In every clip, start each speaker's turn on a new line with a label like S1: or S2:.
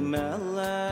S1: melody.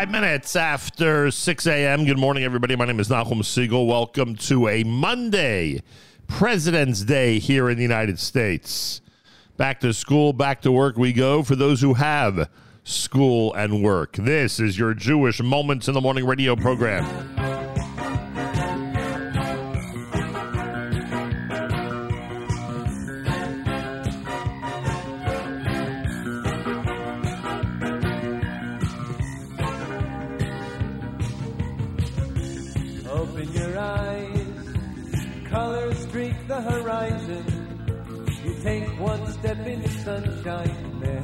S1: Five minutes after 6 a.m. Good morning, everybody. My name is Nachum Segal. Welcome to a Monday, President's Day here in the United States. Back to school, back to work we go for those who have school and work. This is your Jewish Moments in the Morning radio program.
S2: sunshine there.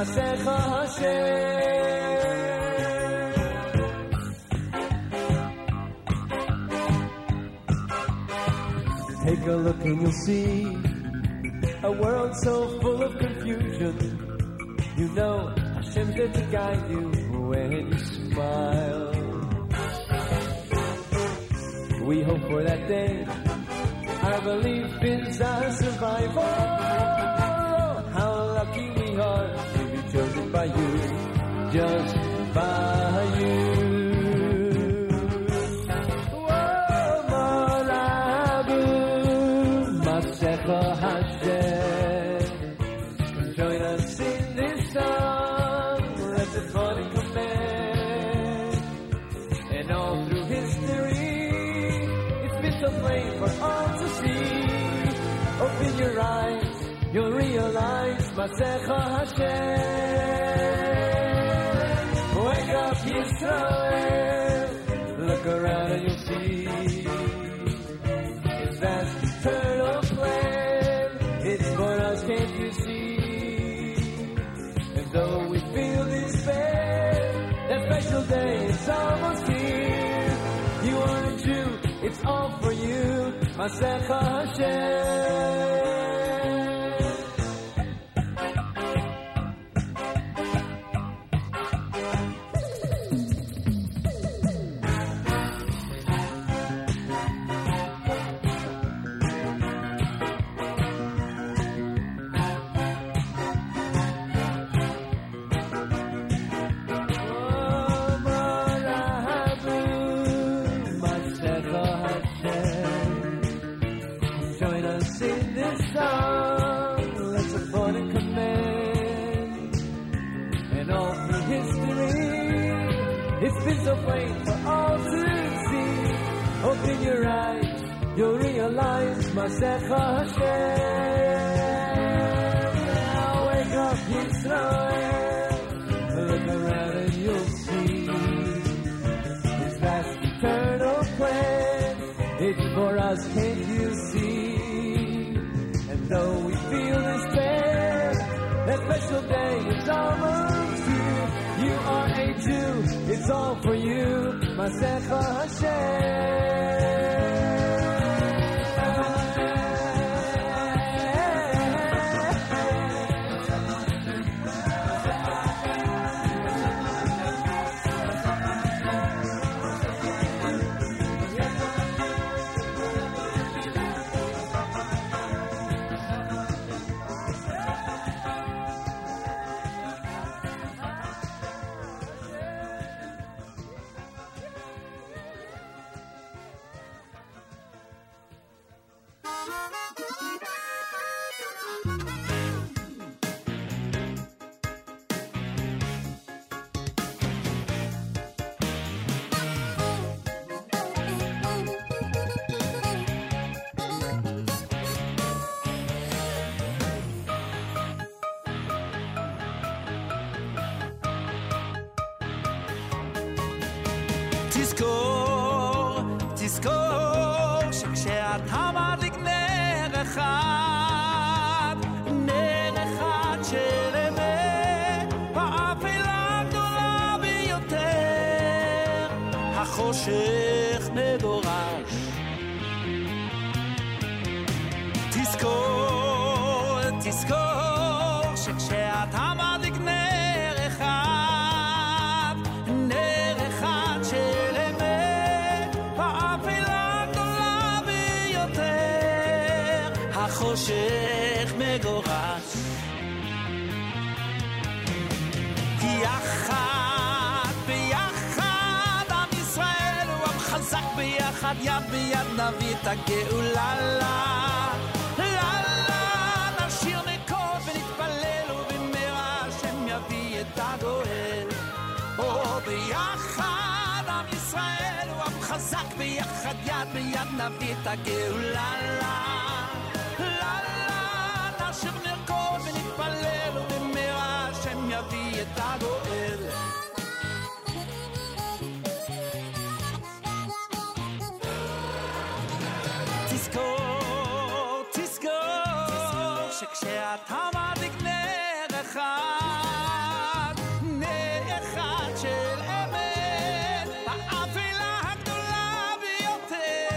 S2: מעשיך השם Take a look and you'll see a world so full of confusion. You know Hashem's there to guide you. Basecha Hashem. Wake up, Yisrael. Look around and you'll see. It's that eternal plan. It's for us, can't you see? And though we feel despair, that special day is almost here. You are a Jew. It's all for you. Masecha Hashem.
S3: החושך מגורש. יחד, ביחד, עם ישראל הוא עם חזק ביחד, יד ביד נביא את הגאולה. לה, לה, לה, נשיר נקוד ונתפלל ובמהרה השם יביא את הגואל. או ביחד, עם ישראל הוא עם חזק ביחד, יד ביד נביא את הגאולה. לה, יביא את הגואל. תזכור, תזכור, שכשאתה מדליק נר אחד, נר אחד של אמת, באפלה הגדולה ביותר,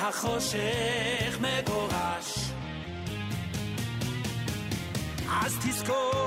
S3: החושך מגורש. אז תזכור,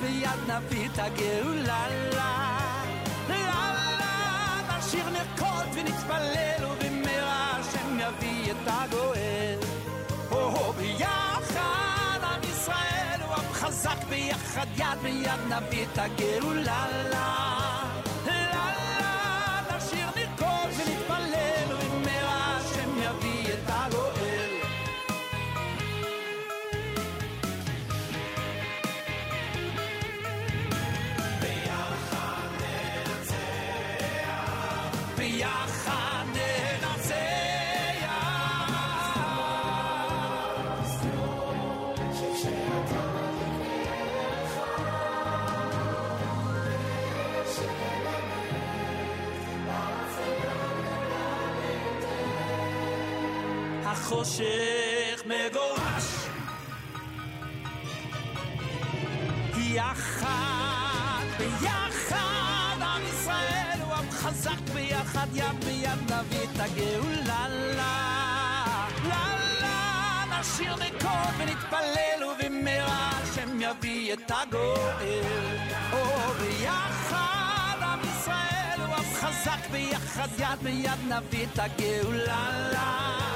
S3: ביחד יד ביד נביא את הגאולה. לה, לה, נשיר נרקוד ונתפלל ובמהרה השם יביא את הגואל. או ביחד עם ישראל הוא עם חזק ביחד יד ביד נביא את הגאולה. לה, לה, החושך מגורש יחד, ביחד, עם ישראל הוא עם חזק ביחד, יד ביד נביא את הגאולה. לה, לה, לה, נשיר נקוד ונתפלל ובמהרה השם יביא את הגואל. או ביחד, עם ישראל הוא עם חזק ביחד, יד ביד נביא את הגאולה. לה,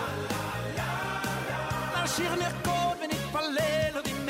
S3: נשיר נרקוד ונתפלל ובמהרה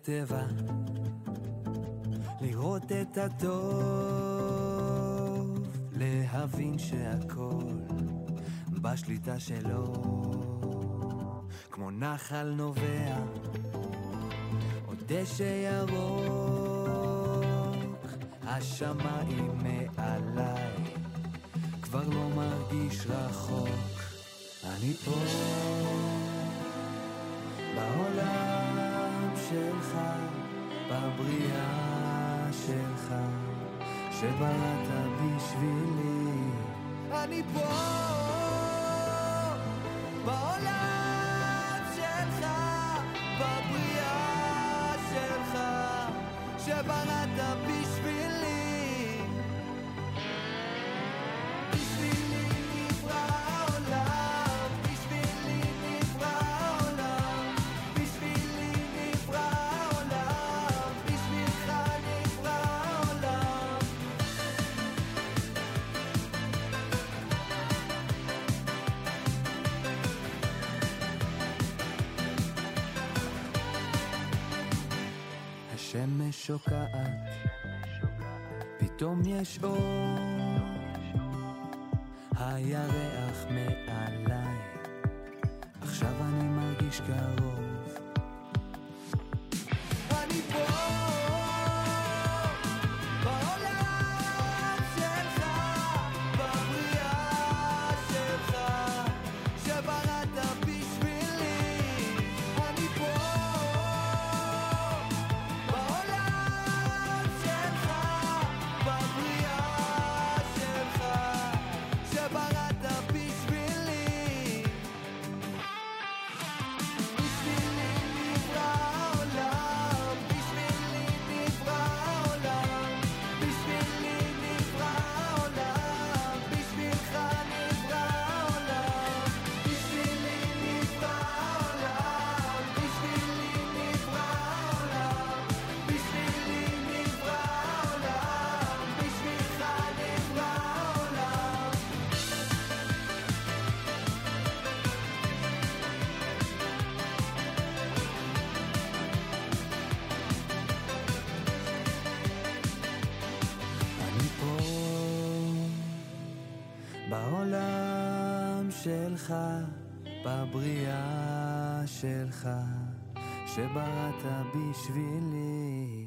S2: הטבע, לראות את הטוב, להבין שהכל בשליטה שלו, כמו נחל נובע, או דשא ירוק, השמיים מעליי, כבר לא מרגיש רחוק, אני פה. בעולם שלך, בבריאה שלך, שבראת בשבילי. אני פה, בעולם שלך, בבריאה שלך, שבראת בשבילי. השמש שוקעת, פתאום יש אור, הירח מעליי, עכשיו אני מרגיש קרוב. שלך, בבריאה שלך, שבראת בשבילי.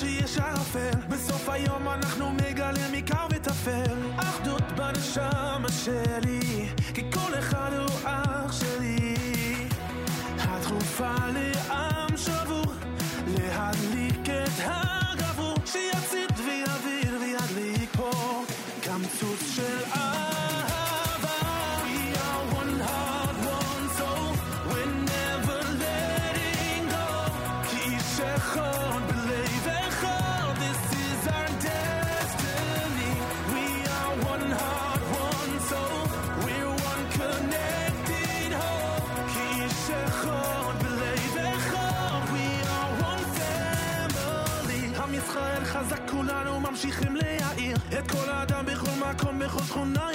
S4: שיש ערפל בסוף היום אנחנו נגלה מקר וטפל הנשמה שלי, כי כל אחד הוא אח שלי. התרופה לאח ממשיכים להעיר את כל האדם בכל מקום, בכל שכונה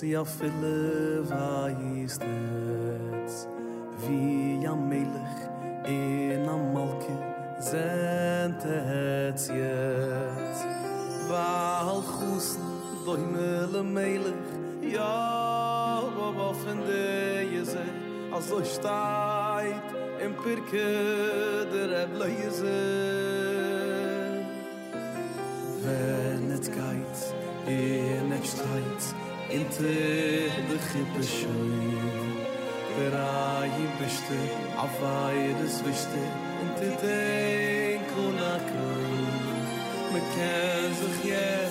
S5: si a fille vaistet vi a melig in a malke zent het jet val khus do himel melig ja wo wo finde je ze as so steit im pirke der ebleise wenn et geit in et streit in te de gippe schoi der ei beste auf ei des wischte in te de konak mit kerzig jer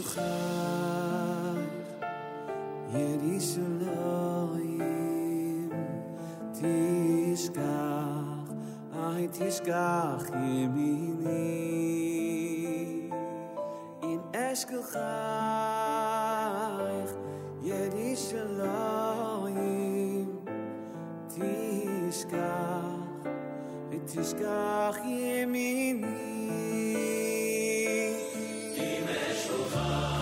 S5: eskelchach Yerushalayim tishkach ay tishkach yemini. in eskelchach Yerushalayim tishkach ותשכח ימיני Jehovah.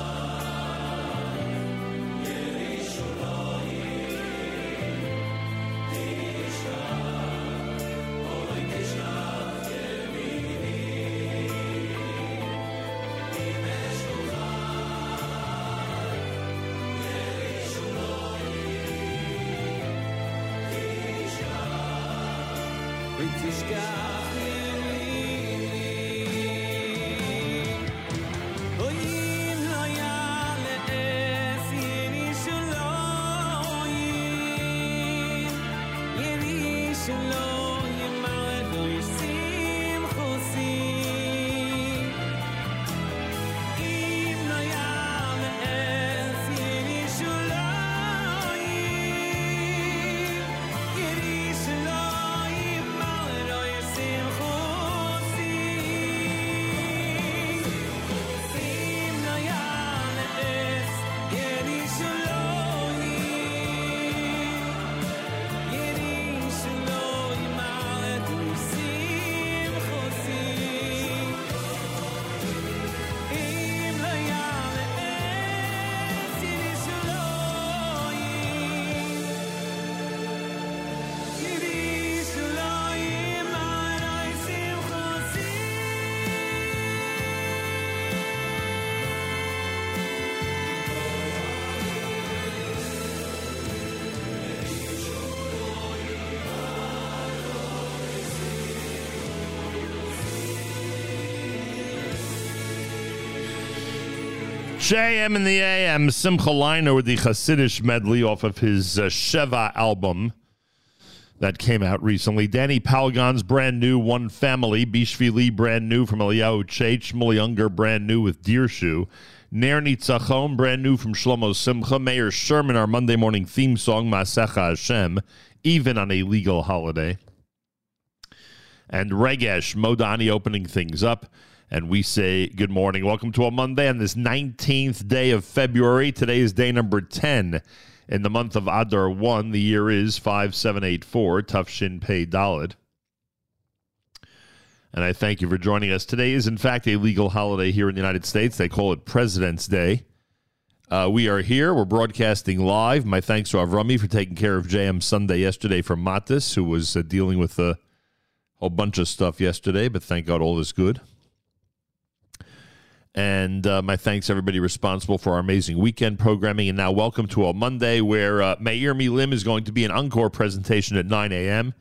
S6: JM in the AM, Simcha Leiner with the Hasidish medley off of his uh, Sheva album that came out recently. Danny Palgon's brand new One Family, Bishvili brand new from Eliyahu Chait, Shmuel Younger brand new with Deer Shoe, Ner Nitzachon brand new from Shlomo Simcha, Mayor Sherman, our Monday morning theme song, Masecha Hashem, even on a legal holiday. And Regesh Modani opening things up. And we say good morning. Welcome to a Monday on this 19th day of February. Today is day number 10 in the month of Adar 1. The year is 5784, Tufshin Pei Dalid. And I thank you for joining us. Today is, in fact, a legal holiday here in the United States. They call it President's Day. Uh, we are here. We're broadcasting live. My thanks to Avrami for taking care of JM Sunday yesterday for Matis, who was uh, dealing with a whole bunch of stuff yesterday, but thank God all is good. And uh, my thanks everybody responsible for our amazing weekend programming. And now, welcome to a Monday where uh, Meir Milim is going to be an encore presentation at 9 a.m.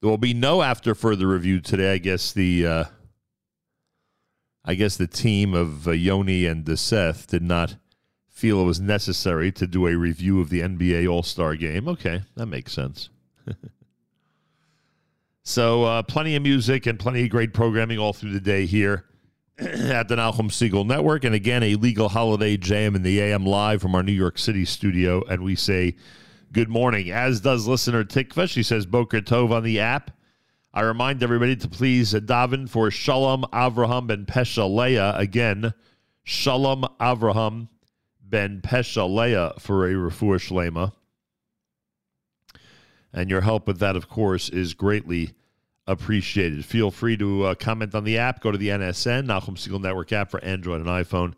S6: There will be no after further review today. I guess the uh, I guess the team of uh, Yoni and Seth did not feel it was necessary to do a review of the NBA All Star Game. Okay, that makes sense. so, uh, plenty of music and plenty of great programming all through the day here at the Nachum Segal Network. And again, a legal holiday jam in the AM live from our New York City studio. And we say good morning, as does listener Tikva. She says Boker Tov on the app. I remind everybody to please daven for Shalom Avraham ben Pesha Leah. Again, Shalom Avraham ben Pesha Leah for a refuah shlema. And your help with that, of course, is greatly appreciated. Feel free to uh, comment on the app. Go to the NSN, Nachum Segal Network app for Android and iPhone,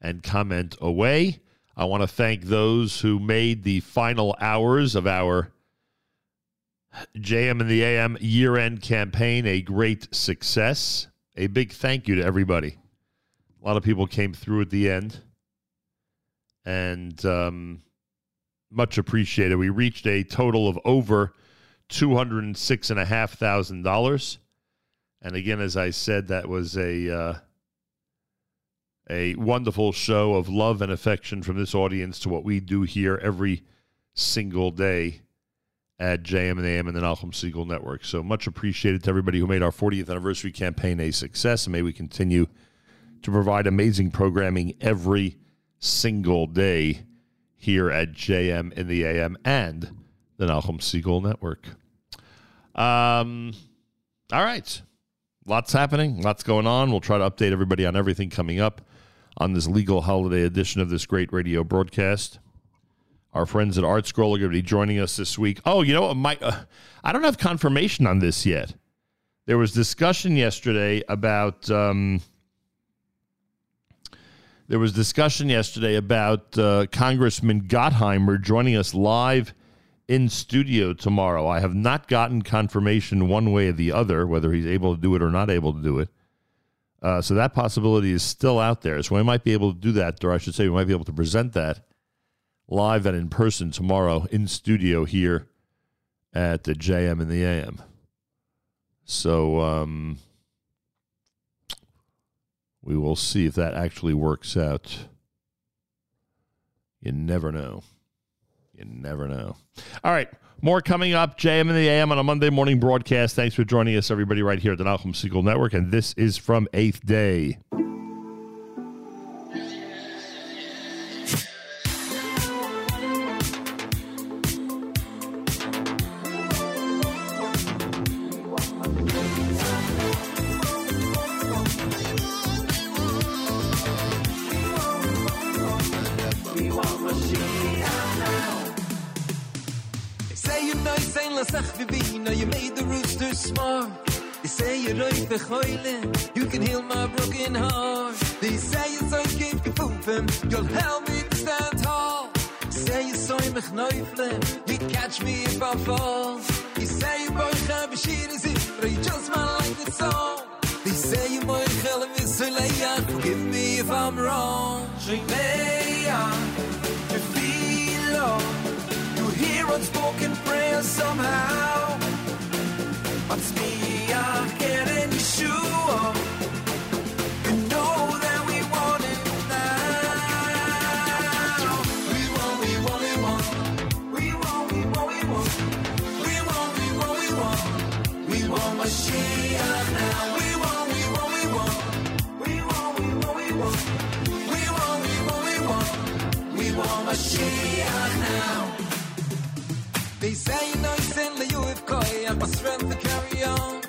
S6: and comment away. I want to thank those who made the final hours of our JM and the AM year end campaign a great success. A big thank you to everybody. A lot of people came through at the end, and um, much appreciated. We reached a total of over two hundred and six and a half thousand dollars. And again, as I said, that was a uh, a wonderful show of love and affection from this audience to what we do here every single day at JM and AM and the Nachum Segal Network. So much appreciated to everybody who made our 40th anniversary campaign a success, and may we continue to provide amazing programming every single day here at JM in the AM and the Nachum Segal Network. Um, all right. Lots happening, lots going on. We'll try to update everybody on everything coming up on this legal holiday edition of this great radio broadcast. Our friends at ArtScroll are going to be joining us this week. Oh, you know what? My, uh, I don't have confirmation on this yet. There was discussion yesterday about. Um, there was discussion yesterday about uh, Congressman Gottheimer joining us live in studio tomorrow. I have not gotten confirmation one way or the other whether he's able to do it or not able to do it. Uh, so that possibility is still out there. So we might be able to do that, or I should say, we might be able to present that live and in person tomorrow in studio here at the JM and the AM. So um, we will see if that actually works out. You never know. You never know. All right. More coming up. JM and the AM on a Monday morning broadcast. Thanks for joining us, everybody, right here at the Nachum Segal Network. And this is from Eighth Day.
S7: La sach vi know you made the rooster smart. They say you're right for hoiling, you can heal my broken heart. They say it's so keep gefufen, you'll help me to stand tall. They say you saw me kneiflen, you catch me if I fall. They say you boy have a shit is it, you just might like the song. They say you might hell me so forgive me if I'm wrong. Shreya, you feel you hear unspoken prayers somehow. Me, I get in Yeshua. You know that we want it now. We want, we want, we want. We want, we want, we want. We want, we want, we want. We want. We want, we want, we want. We want, we want, we want. We want, we want. They say sin le you if koi I must strength to carry on.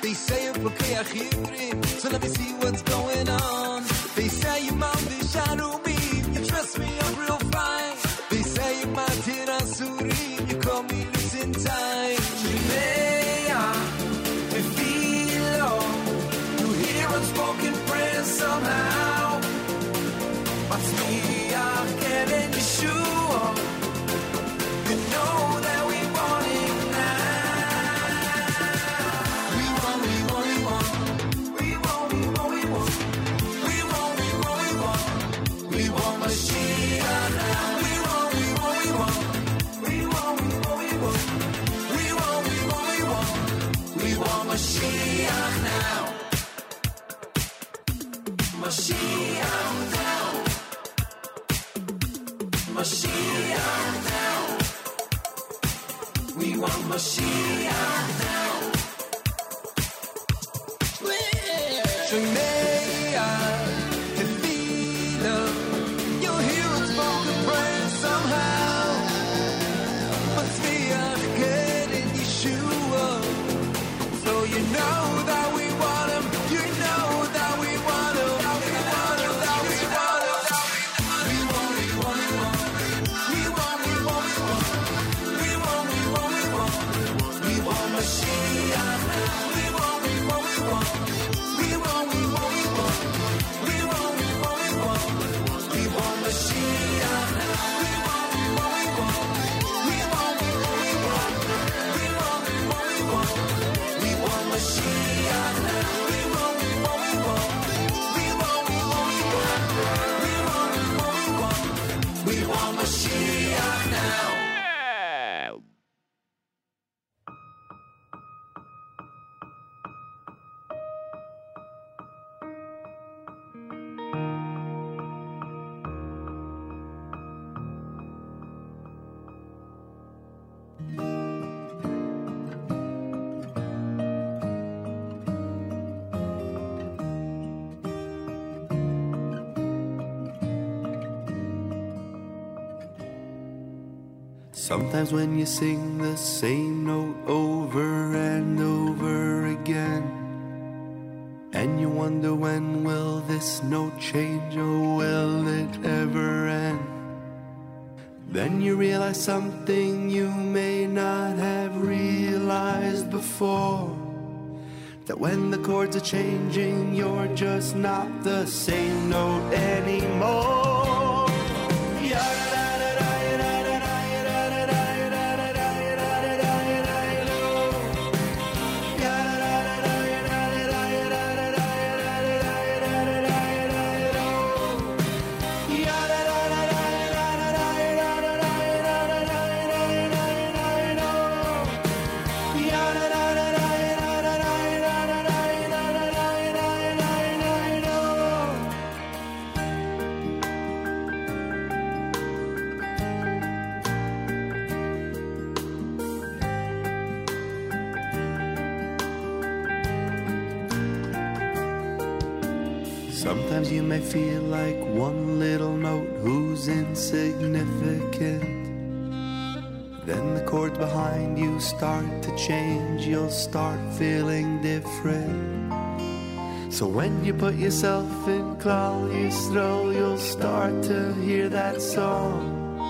S7: They say if okay a chibri So let me see what's going on. They say you be shadow me You trust me I'm real fine. They say you my tira suri You call me losing time. Shreya Me feel You hear unspoken prayers somehow We want Mashiach now. Shemaya,
S8: Sometimes when you sing the same note over and over again, and you wonder when will this note change or will it ever end? Then you realize something you may not have realized before. That when the chords are changing, you're just not the same note anymore. Yourself in Klal Yisrael, you'll start to hear that song.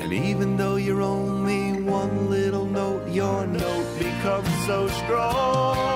S8: And even though you're only one little note, your note becomes so strong.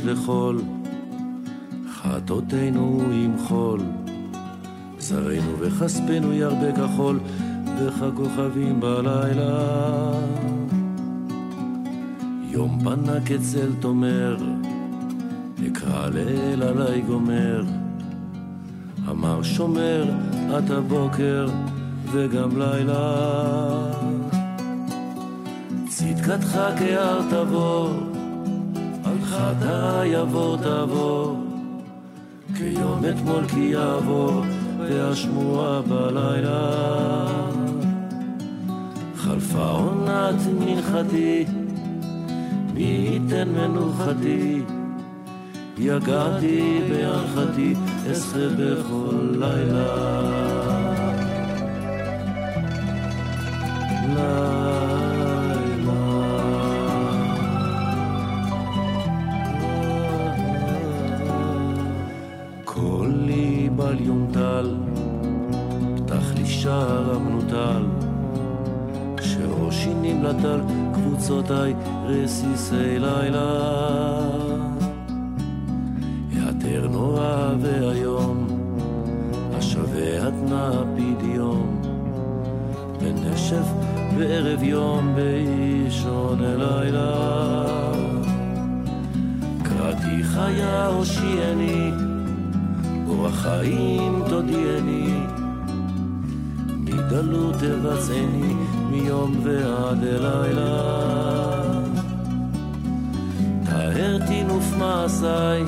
S9: קודש לחול, חטאותינו ימחול, זרענו וכספנו ירבה כחול, וככוכבים בלילה. יום פנה כצל תומר, אקרא לאל עלי גומר, אמר שומר, אתה בוקר וגם לילה. צדקתך כהר תבור, על חטא יבור תבור, כיום אתמול כי יעבור, והשמועה בלילה. חלפה עונת מנחתי, מי ייתן מנוחתי? יגעתי באנחתי, אשחה בכל לילה. רסיסי לילה. היעדר נורא ואיום, השווה התנא פדיון, בנשף וערב יום באישון הלילה. קראתי חיה הושיעני, אורח חיים תודיעני, מדלות תבצעני, מיום ועד הלילה. טהר טינוף מעשיי,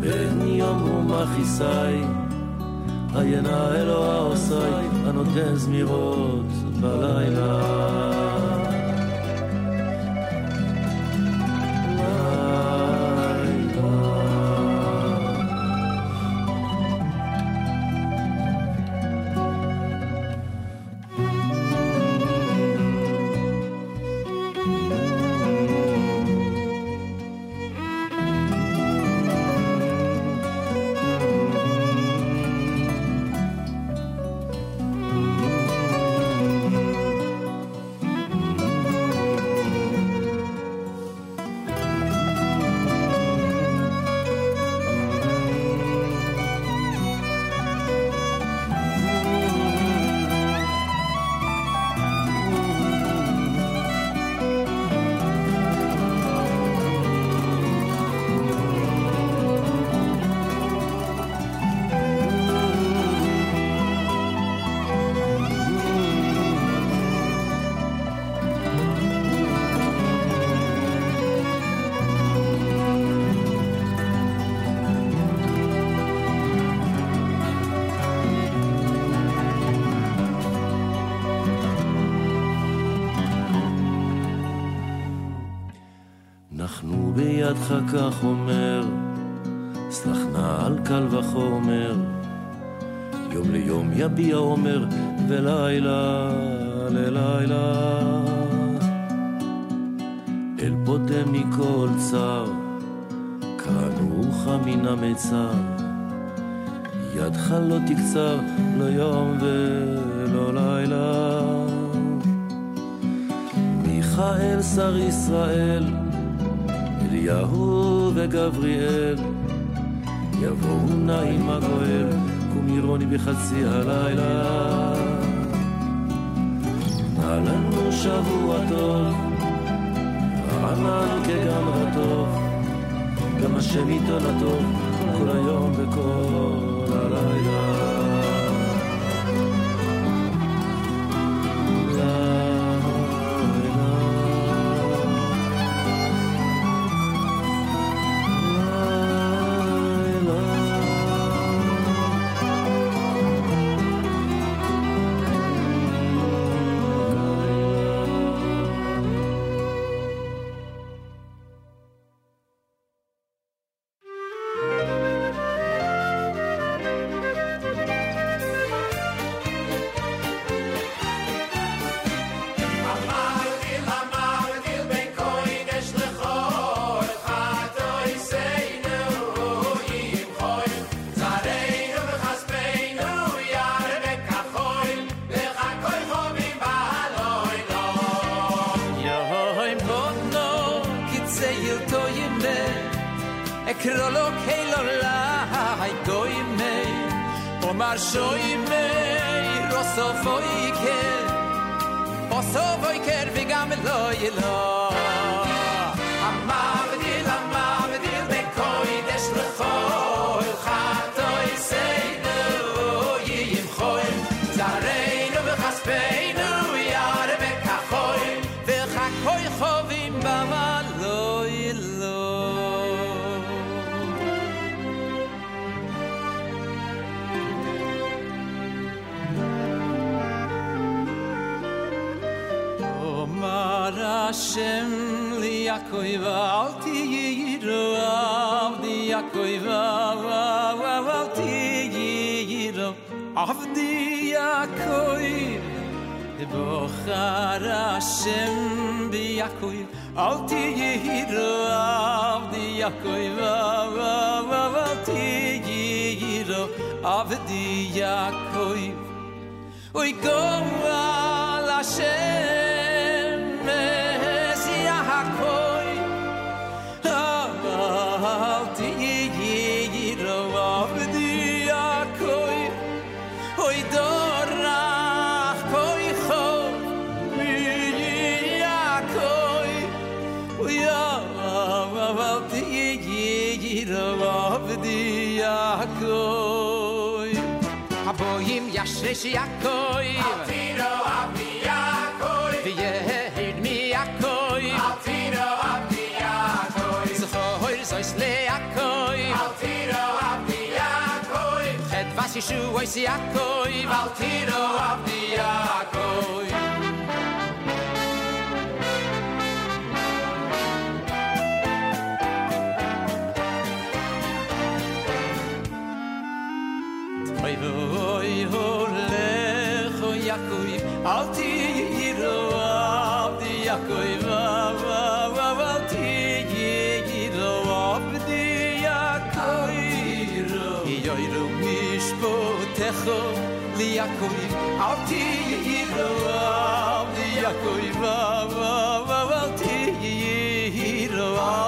S9: בין יום ומכיסי, עיינה אלוה עושי, הנותן זמירות בלילה. בידך כך אומר, סלח נא על קל וחומר, יום ליום יביע עומר, ולילה ללילה. אל פודה מכל צר, קרנוך מן המצר, ידך לא תקצר, לא יום ולא לילה. מיכאל שר ישראל, אליהו וגבריאל, יבואו נא עם הגואל, קומירוני בחצי הלילה. נא לנו שבוע טוב, רענן כגן הטוב, גם השם איתו לטוב, כל היום וכל הלילה.
S5: Ched Vas Yishu Ois Yaakov Altino Avdi Yaakov Oy oy holech Yacho, li Yakovim, al ti yihiro, av li Yakovim, av, av, av, al ti yihiro, av.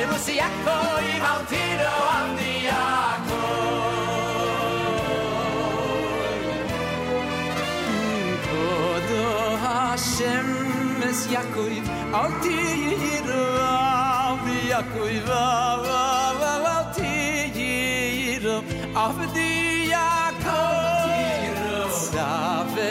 S5: שמוס יקו עם ארטינו אמניאקו כבודו השם mes yakoy alti yiro mi yakoy va va va alti yiro af di yakoy sa ve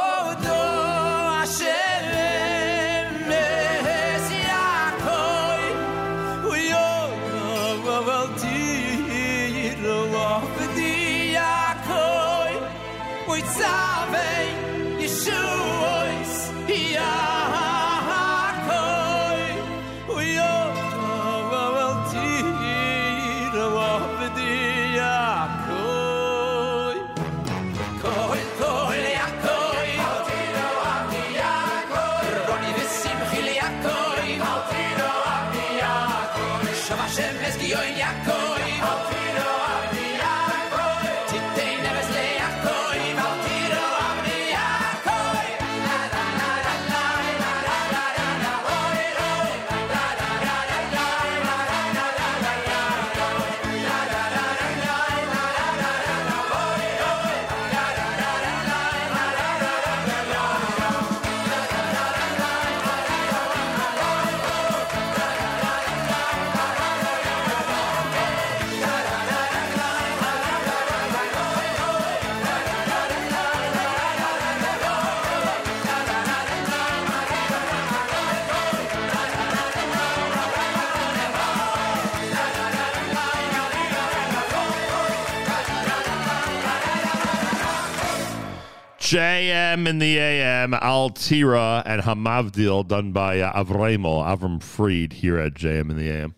S6: JM in the AM, Altira and Hamavdil, done by uh, Avram Fried, here at JM in the AM.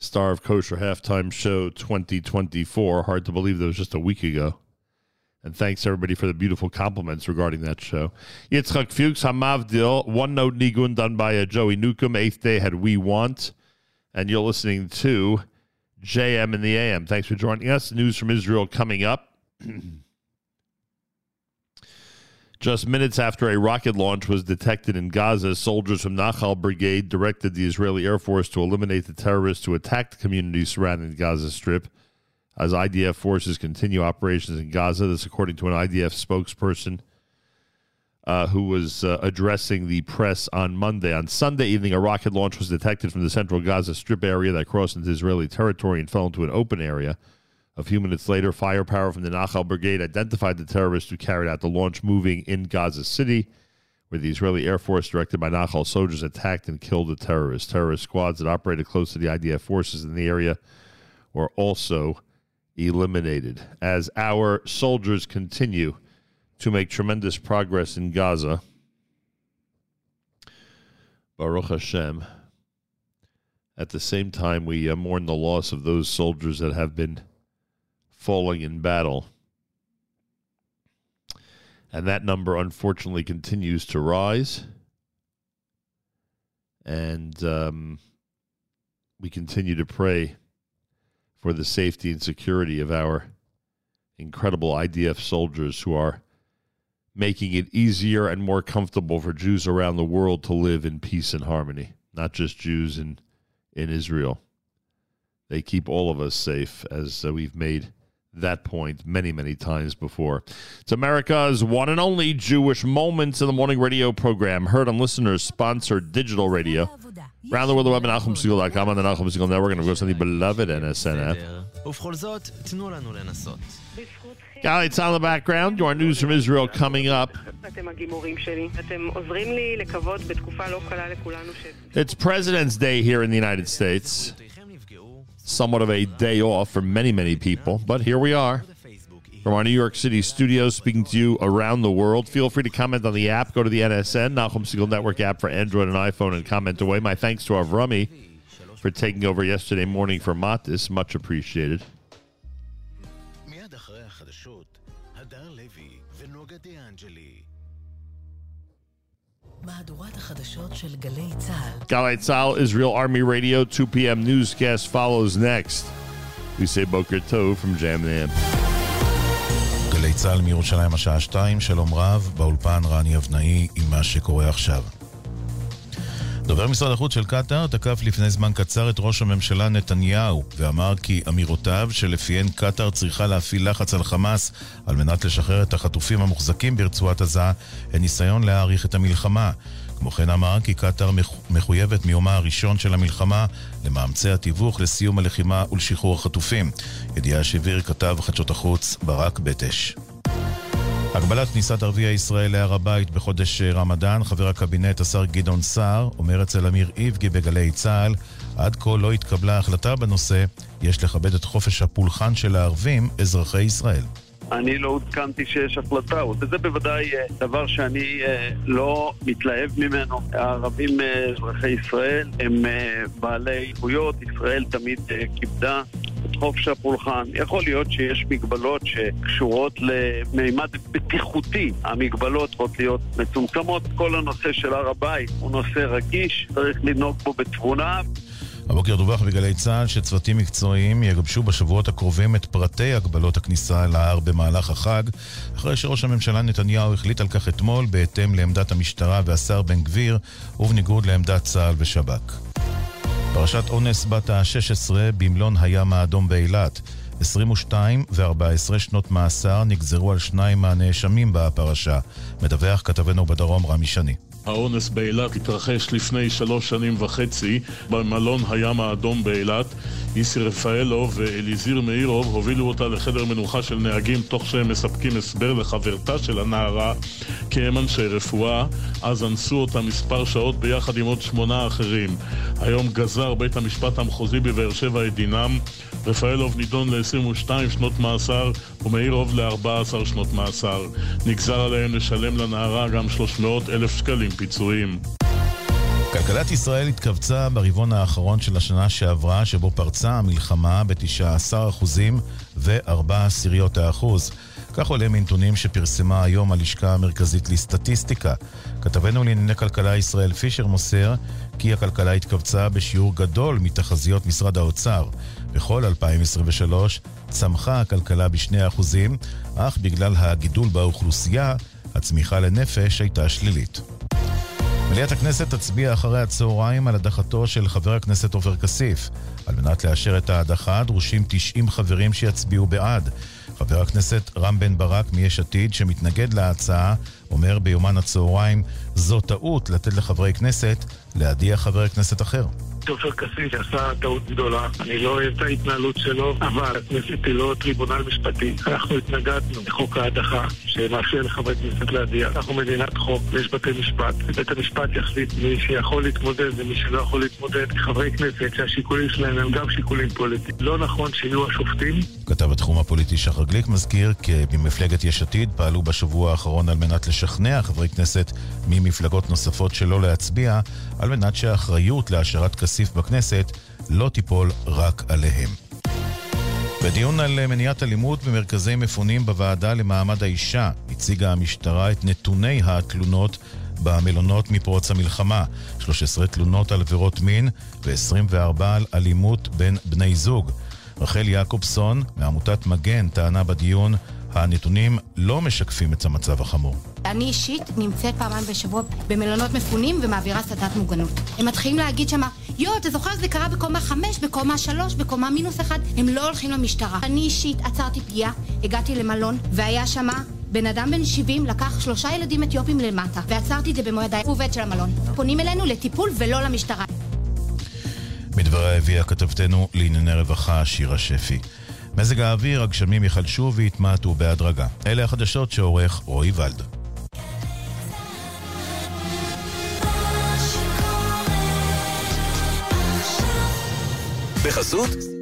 S6: Star of Kosher Halftime Show 2024. Hard to believe that was just a week ago. And thanks everybody for the beautiful compliments regarding that show. Yitzchak Fuchs, Hamavdil, one note Nigun, done by uh, Joey Newcomb. Eighth day had We Want. And you're listening to JM in the AM. Thanks for joining us. News from Israel coming up. Just minutes after a rocket launch was detected in Gaza, soldiers from Nahal Brigade directed the Israeli Air Force to eliminate the terrorists who attacked the communities surrounding the Gaza Strip. As IDF forces continue operations in Gaza, this according to an IDF spokesperson uh, who was uh, addressing the press on Monday. On Sunday evening, a rocket launch was detected from the central Gaza Strip area that crossed into Israeli territory and fell into an open area. A few minutes later, firepower from the Nachal Brigade identified the terrorists who carried out the launch, moving in Gaza City, where the Israeli Air Force, directed by Nachal soldiers, attacked and killed the terrorists. Terrorist squads that operated close to the IDF forces in the area were also eliminated. As our soldiers continue to make tremendous progress in Gaza, Baruch Hashem, at the same time, we uh, mourn the loss of those soldiers that have been falling in battle. And that number, unfortunately, continues to rise. And um, we continue to pray for the safety and security of our incredible IDF soldiers who are making it easier and more comfortable for Jews around the world to live in peace and harmony, not just Jews in, in Israel. They keep all of us safe, as uh, we've made that point many, many times before. It's America's one and only Jewish Moments in the Morning radio program, heard on listeners sponsored digital radio. Around the world, the web, NachumSegal.com, on the Nachum Segal Network, and of course on the beloved
S10: NSNF.
S6: גלי צה"ל in the background, your news from Israel coming up. It's President's Day here in the United States somewhat of a day off for many, many people. But here we are from our New York City studios, speaking to you around the world. Feel free to comment on the app. Go to the NSN, Nachum Segal Network app for Android and iPhone, and comment away. My thanks to our Rummy for taking over yesterday morning for Matis. Much appreciated. Galei Tzahal, Israel Army Radio, 2 p.m. newscast follows next. We say Boker Tov from Jam Nam.
S11: צה"ל מירושלים השעה 2, שלום רב, באולפן רני אבנאי עם מה שקורה דובר משרד החוץ של קטאר תקף לפני זמן קצר את ראש הממשלה נתניהו ואמר כי אמירותיו שלפיהן קטאר צריכה להפעיל לחץ על חמאס על מנת לשחרר את החטופים המוחזקים ברצועת עזה הן ניסיון להאריך את המלחמה. כמו כן אמר כי קטאר מחו- מחויבת מיומה הראשון של המלחמה למאמצי התיווך לסיום הלחימה ולשחרור החטופים. ידיעה שהעביר כתב חדשות החוץ ברק בטש. הגבלת כניסת ערביי ישראל להר הבית בחודש רמדאן, חבר הקבינט השר גדעון סער אומר אצל אמיר איבגי בגלי צה"ל עד כה לא התקבלה החלטה בנושא, יש לכבד את חופש הפולחן של הערבים, אזרחי ישראל.
S12: אני לא עודכנתי שיש החלטה, וזה בוודאי אה, דבר שאני אה, לא מתלהב ממנו. הערבים אה, אזרחי ישראל הם בעלי זכויות, ישראל תמיד כיבדה את חופש הפולחן. יכול להיות שיש מגבלות שקשורות למימד בטיחותי. המגבלות צריכות להיות מצומצמות. כל הנושא של הר הבית הוא נושא רגיש, צריך לנהוג בו בתבונה.
S11: הבוקר דווח בגלי צה"ל שצוותים מקצועיים יגבשו בשבועות הקרובים את פרטי הגבלות הכניסה להר במהלך החג, אחרי שראש הממשלה נתניהו החליט על כך אתמול בהתאם לעמדת המשטרה והשר בן גביר, ובניגוד לעמדת צה"ל ושב"כ. פרשת אונס בת ה-16 במלון הים האדום באילת. 22 ו-14 שנות מאסר נגזרו על שניים מהנאשמים בפרשה. מדווח כתבנו בדרום רמי שני.
S13: האונס באילת התרחש לפני שלוש שנים וחצי במלון הים האדום באילת. איסי רפאלוב ואליזיר מאירוב הובילו אותה לחדר מנוחה של נהגים תוך שהם מספקים הסבר לחברתה של הנערה כי הם אנשי רפואה. אז אנסו אותה מספר שעות ביחד עם עוד שמונה אחרים. היום גזר בית המשפט המחוזי בבאר שבע את דינם. רפאלוב נידון ל-22 שנות מאסר ומאירוב ל-14 שנות מאסר. נגזר עליהם לשלם לנערה גם 300 אלף שקלים פיצויים.
S11: כלכלת ישראל התכווצה ברבעון האחרון של השנה שעברה, שבו פרצה המלחמה ב-19% ו-4 עשיריות האחוז. כך עולה מנתונים שפרסמה היום הלשכה המרכזית לסטטיסטיקה. כתבנו לענייני כלכלה ישראל פישר מוסר כי הכלכלה התכווצה בשיעור גדול מתחזיות משרד האוצר. בכל 2023 צמחה הכלכלה ב-2%, אך בגלל הגידול באוכלוסייה, הצמיחה לנפש הייתה שלילית. מליאת הכנסת תצביע אחרי הצהריים על הדחתו של חבר הכנסת עופר כסיף. על מנת לאשר את ההדחה דרושים 90 חברים שיצביעו בעד. חבר הכנסת רם בן ברק מיש עתיד, שמתנגד להצעה, אומר ביומן הצהריים, זו טעות לתת לחברי כנסת להדיח חבר כנסת אחר.
S14: עופר כסיף שעשה טעות גדולה. אני לא אוהב את ההתנהלות שלו, אבל הכנסת היא לא טריבונל משפטי. אנחנו התנגדנו לחוק ההדחה, שמאפשר לחברי כנסת להדיח. אנחנו מדינת חוק, ויש בתי משפט. בית המשפט יחליט מי שיכול להתמודד ומי שלא יכול להתמודד. חברי כנסת שהשיקולים שלהם הם גם שיקולים פוליטיים. לא נכון שיהיו השופטים.
S11: כתב התחום הפוליטי שחר גליק מזכיר כי במפלגת יש עתיד פעלו בשבוע האחרון על מנת לשכנע חברי כנסת ממפלגות נוספות שלא להצביע, על מנת שהאחריות להשארת כסיף בכנסת לא תיפול רק עליהם. בדיון על מניעת אלימות במרכזי מפונים בוועדה למעמד האישה הציגה המשטרה את נתוני התלונות במלונות מפרוץ המלחמה. 13 תלונות על עבירות מין ו-24 על אלימות בין בני זוג. רחל יעקובסון מעמותת מגן טענה בדיון הנתונים לא משקפים את המצב החמור.
S15: אני אישית נמצאת פעמיים בשבוע במלונות מפונים ומעבירה סדנת מוגנות. הם מתחילים להגיד שמה, יואו, אתה זוכר שזה קרה בקומה חמש, בקומה שלוש, בקומה מינוס אחד? הם לא הולכים למשטרה. אני אישית עצרתי פגיעה, הגעתי למלון, והיה שמה בן אדם בן 70 לקח שלושה ילדים אתיופים למטה, ועצרתי את זה במועד העובד של המלון. פונים אלינו לטיפול ולא למשטרה.
S11: מדבריה הביאה כתבתנו לענייני רווחה שירה שפי. מזג האוויר, הגשמים יחלשו ויתמעטו בהדרגה. אלה החדשות שעורך רועי ולד.
S5: בחסות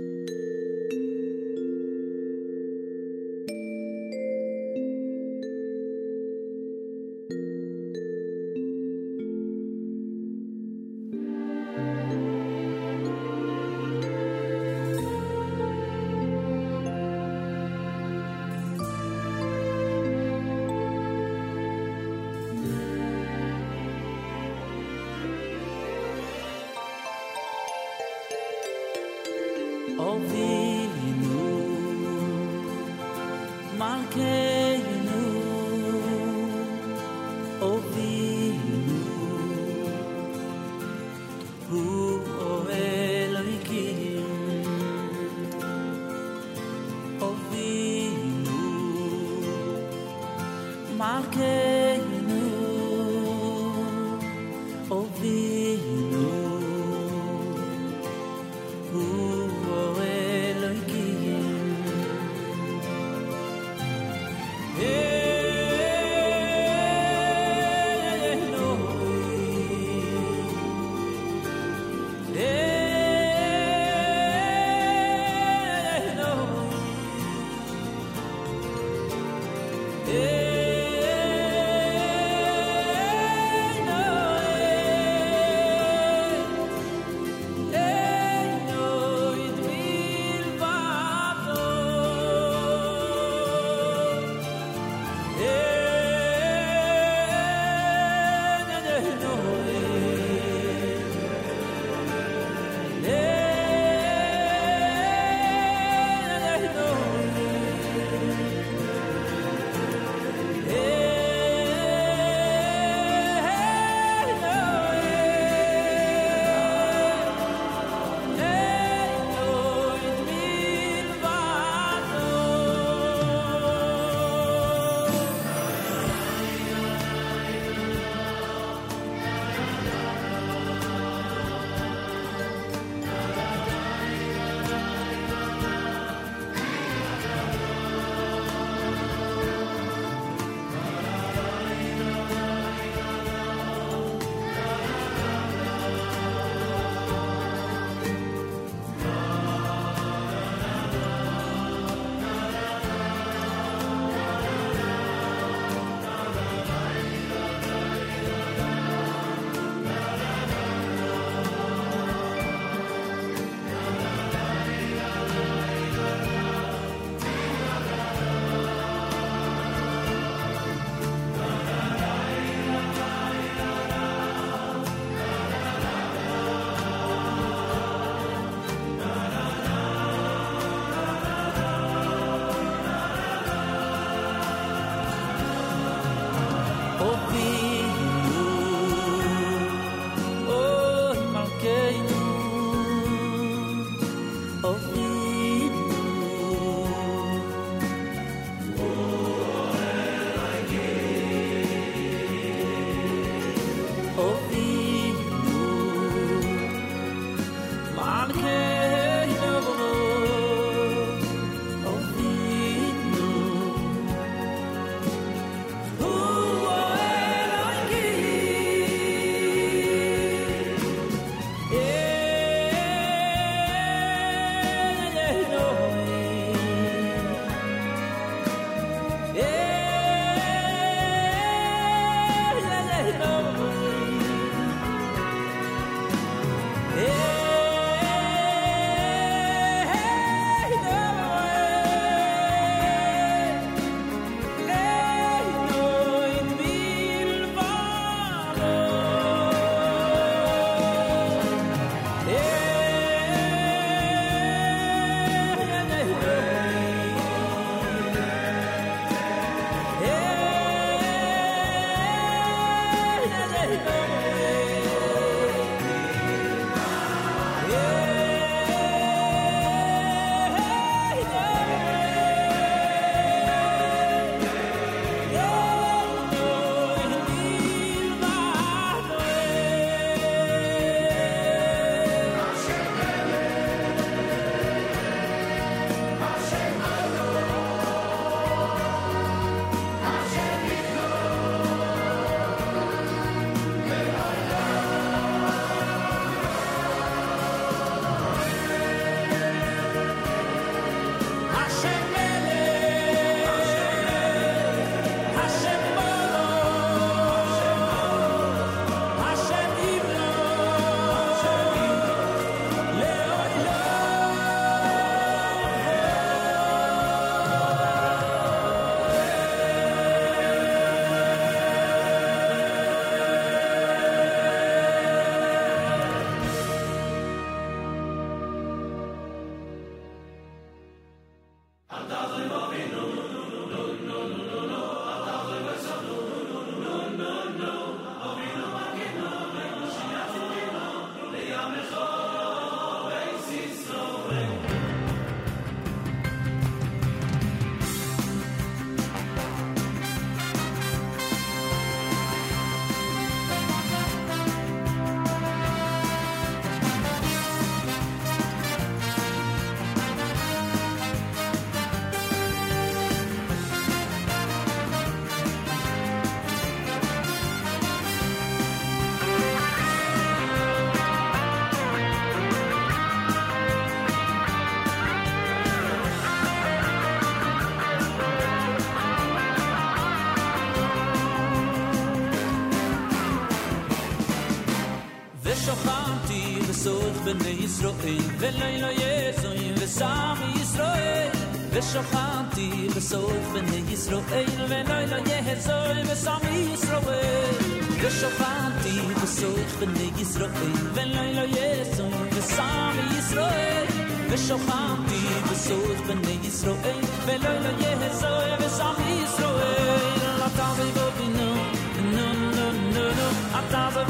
S5: sot ben israel velay lo yeso in ve sam israel ve shokhanti ve sot ben israel velay lo yeso in ve sam israel ve shokhanti ve sot ben israel velay lo yeso in ve sam israel ve shokhanti ve sot ben israel lo yeso in ve sam israel la tavi vo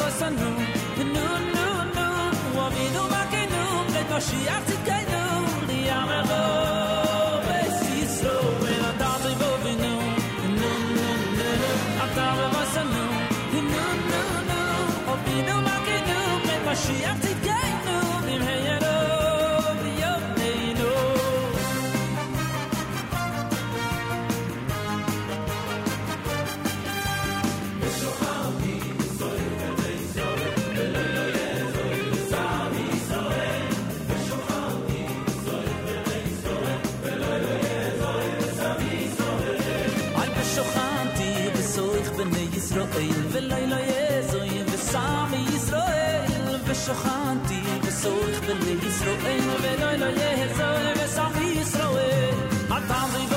S5: vo sanu Dovidu makinu, pret Mošiach citkajnu, li ameru. אין ולאי לא יזוי וסם ישראל ושוכנתי בסורך בני ישראל ולאי לא יזוי וסם ישראל. מתם
S16: זה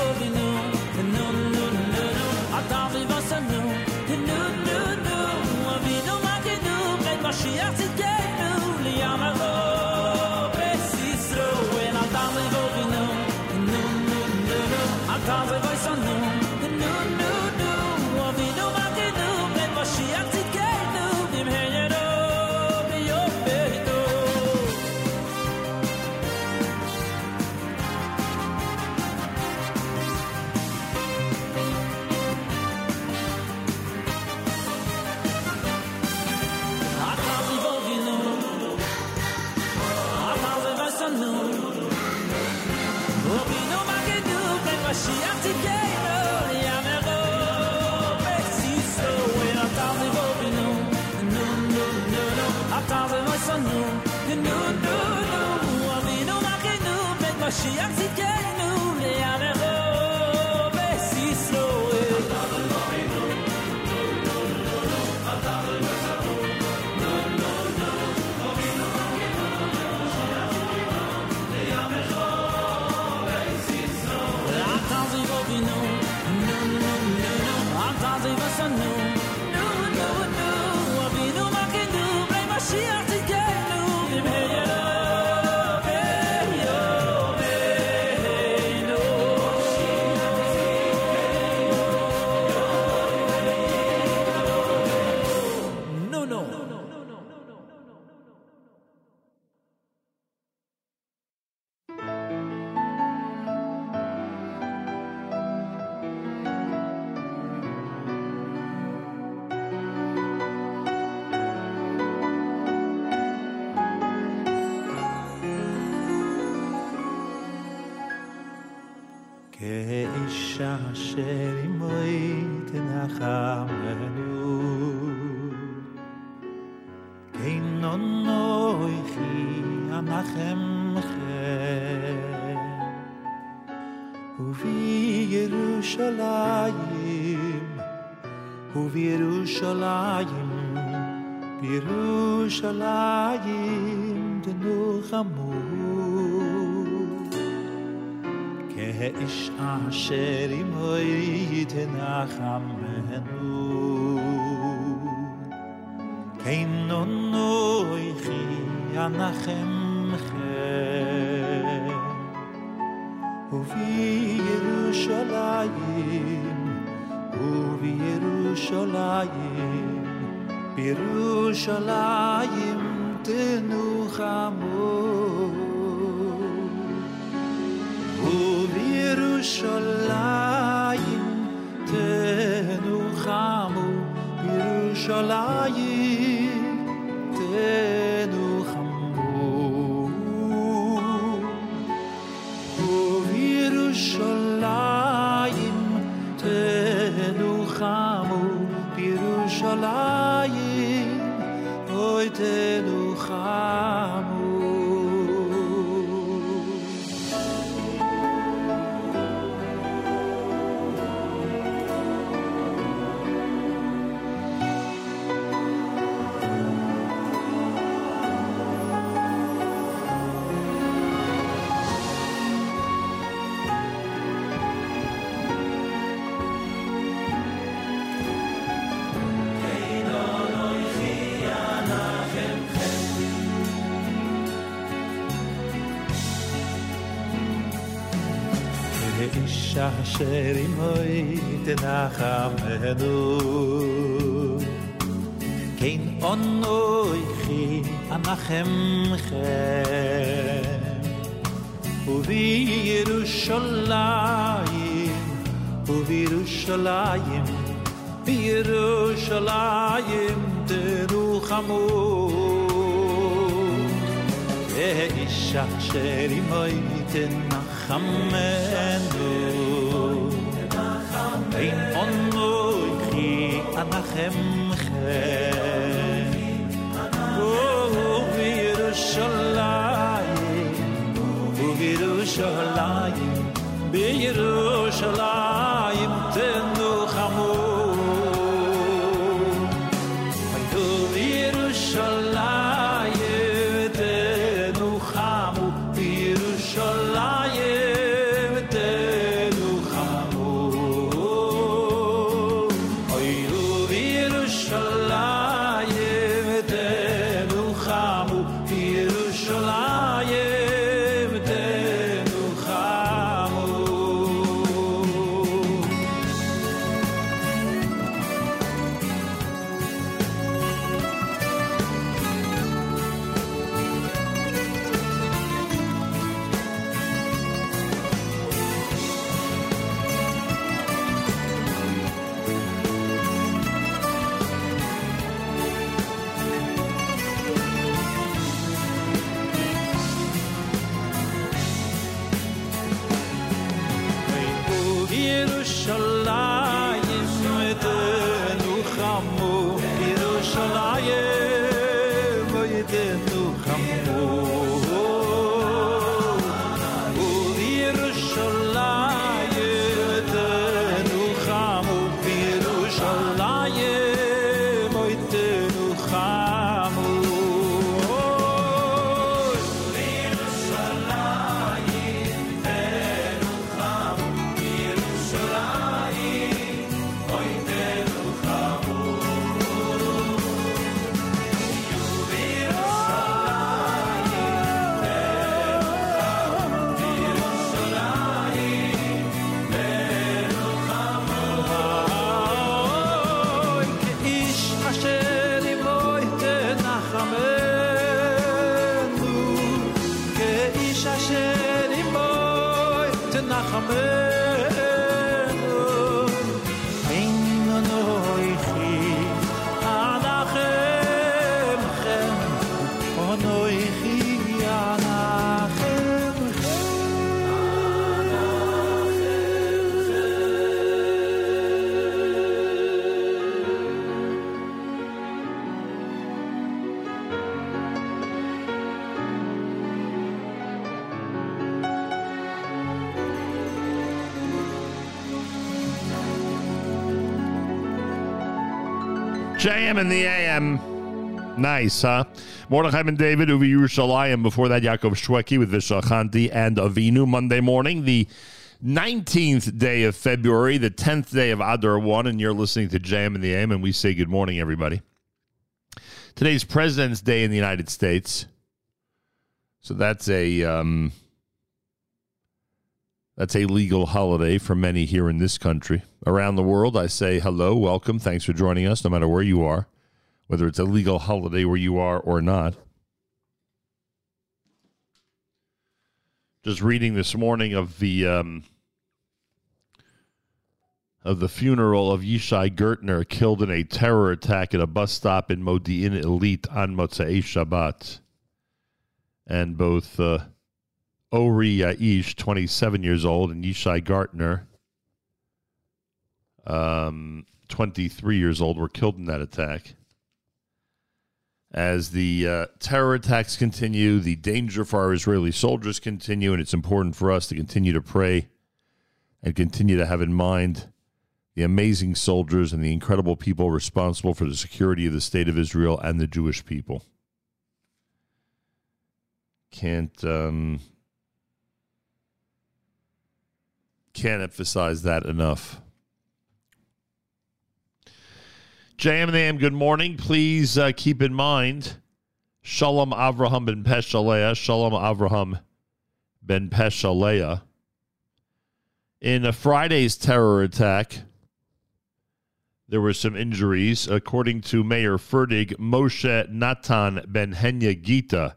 S16: אשר אימוי תנחמנו כן אונוי חי אנחם חם ובירושלים ובירושלים בירושלים תנוחמו ואישה אשר אימוי תנחמנו ואישה אשר אימוי תנחמנו ein von noi kri anachem che. Oh, o wir shalai
S6: o oh, wir shalai be yer Mordechai Ben David, Uvi Yerushalayim. Before that, Yaakov Shweki with Vishachanti and Avinu. Monday morning, the 19th day of February, the 10th day of Adar 1, and you're listening to JM in the AM, and we say good morning, everybody. Today's President's Day in the United States. So that's a um, that's a legal holiday for many here in this country. Around the world, I say hello, welcome, thanks for joining us, no matter where you are, whether it's a legal holiday where you are or not. Just reading this morning of the um, of the funeral of Yishai Gertner, killed in a terror attack at a bus stop in Modi'in Illit on Motzei Shabbat, and both. Uh, Ori Yaish, 27 years old, and Yishai Gartner, um, 23 years old, were killed in that attack. As the uh, terror attacks continue, the danger for our Israeli soldiers continue, and it's important for us to continue to pray and continue to have in mind the amazing soldiers and the incredible people responsible for the security of the state of Israel and the Jewish people. Can't um, can't emphasize that enough. JM and AM, good morning. Please uh, keep in mind Shalom Avraham ben Peshaleah, Shalom Avraham ben Peshaleah In Friday's terror attack, there were some injuries. According to Mayor Ferdig, Moshe Natan Ben Henya Gita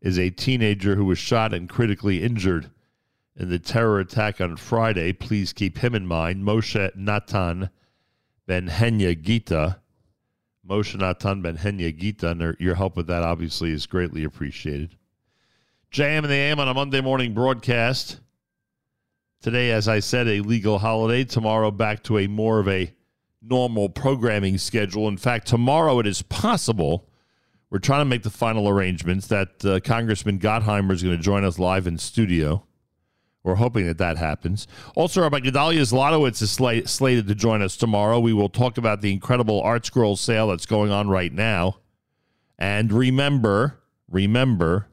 S6: is a teenager who was shot and critically injured in the terror attack on Friday. Please keep him in mind. Moshe Natan Ben Henya Gita. Moshe Natan Ben Henya Gita. And your help with that obviously is greatly appreciated. JM and the AM on a Monday morning broadcast. Today, as I said, a legal holiday. Tomorrow, back to a more of a normal programming schedule. In fact, tomorrow it is possible. We're trying to make the final arrangements that uh, Congressman Gottheimer is going to join us live in studio. We're hoping that that happens. Also, Rabbi Gedalia Zlotowitz is sla- slated to join us tomorrow. We will talk about the incredible ArtScroll sale that's going on right now. And remember, remember,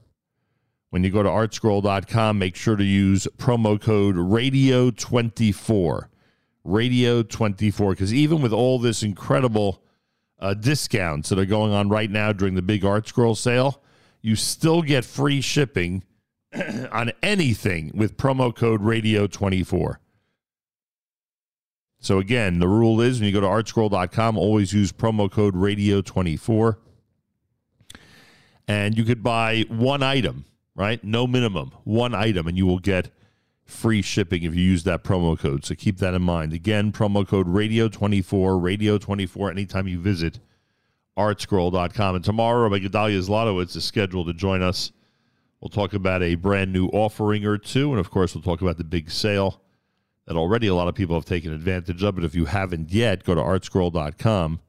S6: when you go to artscroll.com, make sure to use promo code radio24. Radio24. Because even with all this incredible uh, discounts that are going on right now during the big ArtScroll sale, you still get free shipping on anything with promo code radio24. So again, the rule is when you go to artscroll.com, always use promo code radio24. And you could buy one item, right? No minimum, one item, and you will get free shipping if you use that promo code. So keep that in mind. Again, promo code radio24, radio24, anytime you visit artscroll.com. And tomorrow, Rabbi Gedalia Zlotowitz is scheduled to join us. We'll talk about a brand new offering or two. And of course, we'll talk about the big sale that already a lot of people have taken advantage of. But if you haven't yet, go to artscroll.com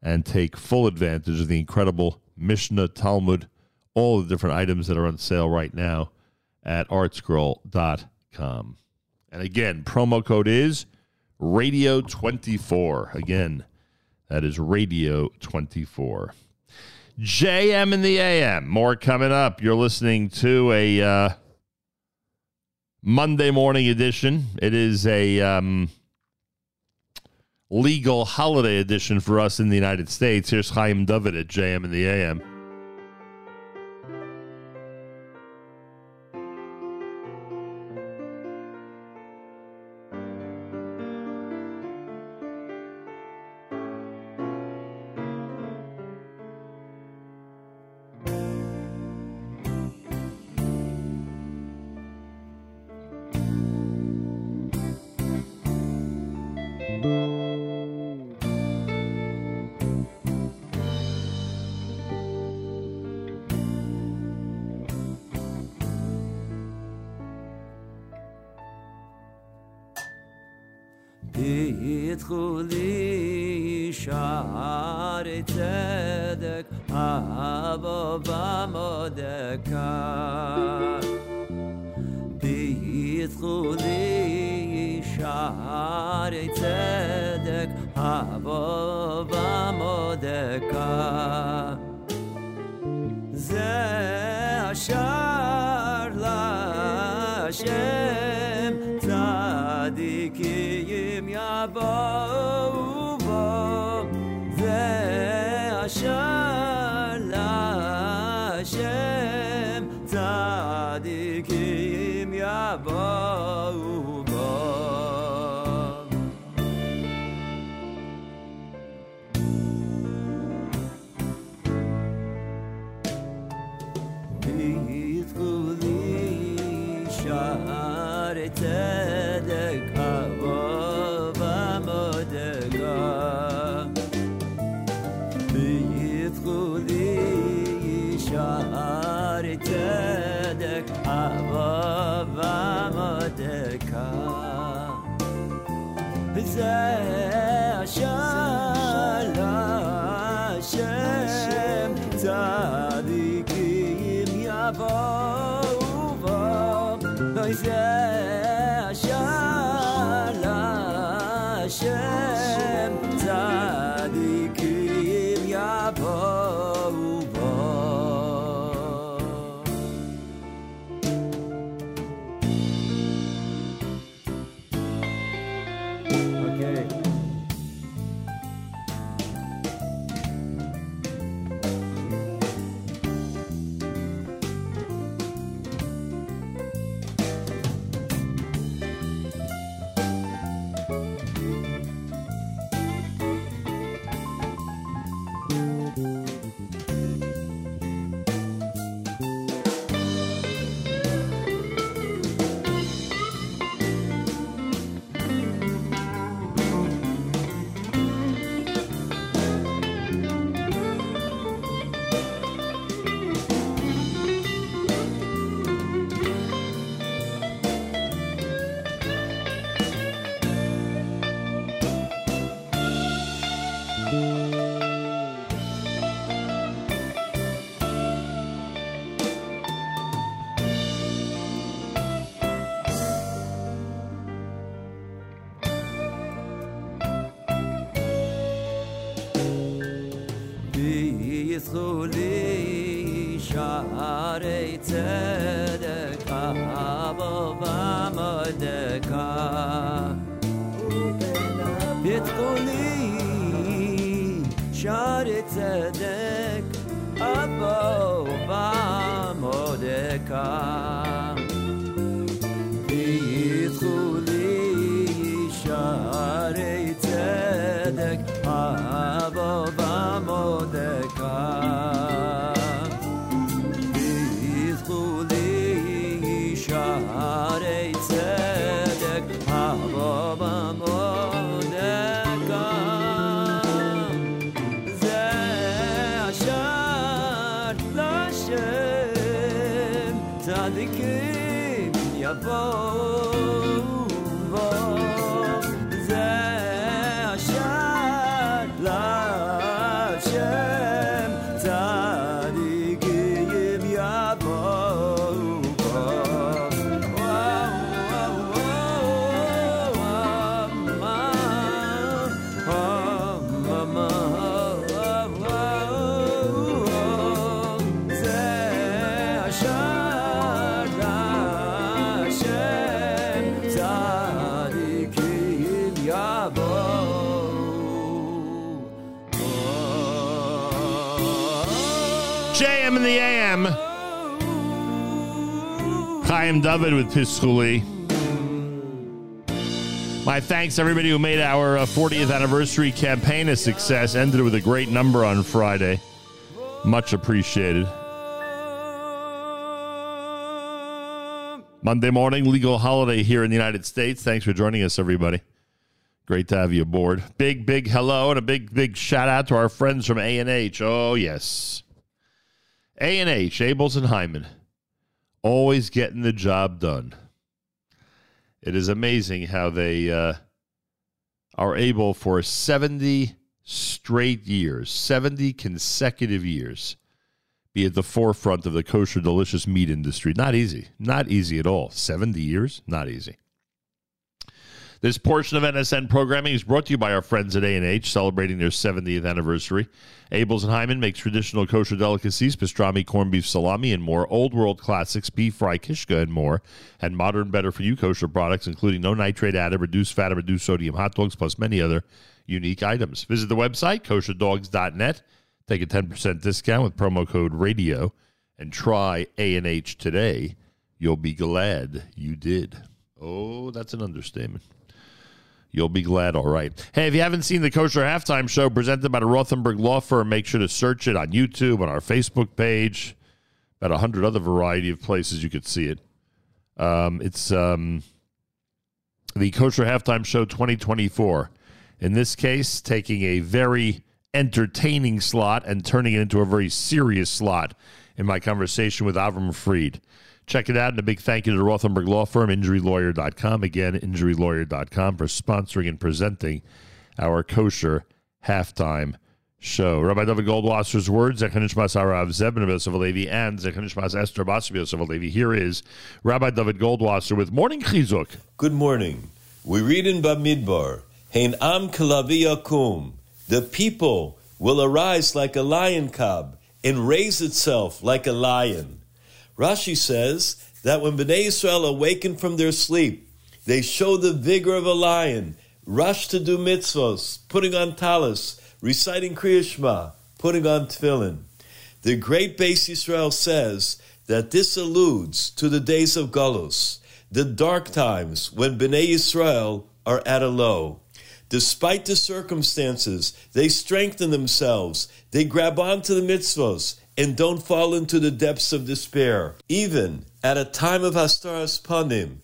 S6: and take full advantage of the incredible Mishnah, Talmud, all the different items that are on sale right now at artscroll.com. And again, promo code is radio24. Again, that is radio24. JM in the AM. More coming up. You're listening to a uh, Monday morning edition. It is a um, legal holiday edition for us in the United States. Here's Chaim David at JM in the AM. David with Piskuli. My thanks to everybody who made our uh, 40th anniversary campaign a success. Ended with a great number on Friday. Much appreciated. Monday morning, legal holiday here in the United States. Thanks for joining us, everybody. Great to have you aboard. Big, big hello and a big, big shout out to our friends from A&H. Oh, yes. A&H, Abeles and Heymann. Always getting the job done. It is amazing how they uh, are able for 70 straight years, 70 consecutive years, be at the forefront of the kosher delicious meat industry. Not easy. Not easy at all. 70 years? Not easy. This portion of NSN programming is brought to you by our friends at A&H, celebrating their 70th anniversary. Abeles and Heymann makes traditional kosher delicacies, pastrami, corned beef, salami, and more. Old world classics, beef fry, kishka, and more. And modern, better for you kosher products, including no nitrate added, reduced fat, and reduced sodium hot dogs, plus many other unique items. Visit the website, kosherdogs.net. Take a 10% discount with promo code RADIO and try A&H today. You'll be glad you did. Oh, that's an understatement. You'll be glad, all right. Hey, if you haven't seen the Kosher Halftime Show presented by the Rothenberg Law Firm, make sure to search it on YouTube, on our Facebook page, about a hundred other variety of places you could see it. Um, it's um, the Kosher Halftime Show 2024. In this case, taking a very entertaining slot and turning it into a very serious slot in my conversation with Avram Fried. Check it out. And a big thank you to the Rothenberg Law Firm, injurylawyer.com. Again, injurylawyer.com for sponsoring and presenting our kosher halftime show. Rabbi Dovid Goldwasser's words, Zechanishmas Arav Zebin of Alevi and Zechanishmas Esther Basib Yosef Alevi. Here is Rabbi Dovid Goldwasser with Morning Chizuk.
S17: Good morning. We read in Bamidbar, Hein Am Kalavi Yakum. The people will arise like a lion cub and raise itself like a lion. Rashi says that when Bnei Israel awaken from their sleep, they show the vigor of a lion, rush to do mitzvos, putting on talis, reciting Kriya Shema, putting on tefillin. The great Beis Yisrael says that this alludes to the days of Galus, the dark times when Bnei Israel are at a low. Despite the circumstances, they strengthen themselves, they grab onto the mitzvos, and don't fall into the depths of despair. Even at a time of Hastaras Panim,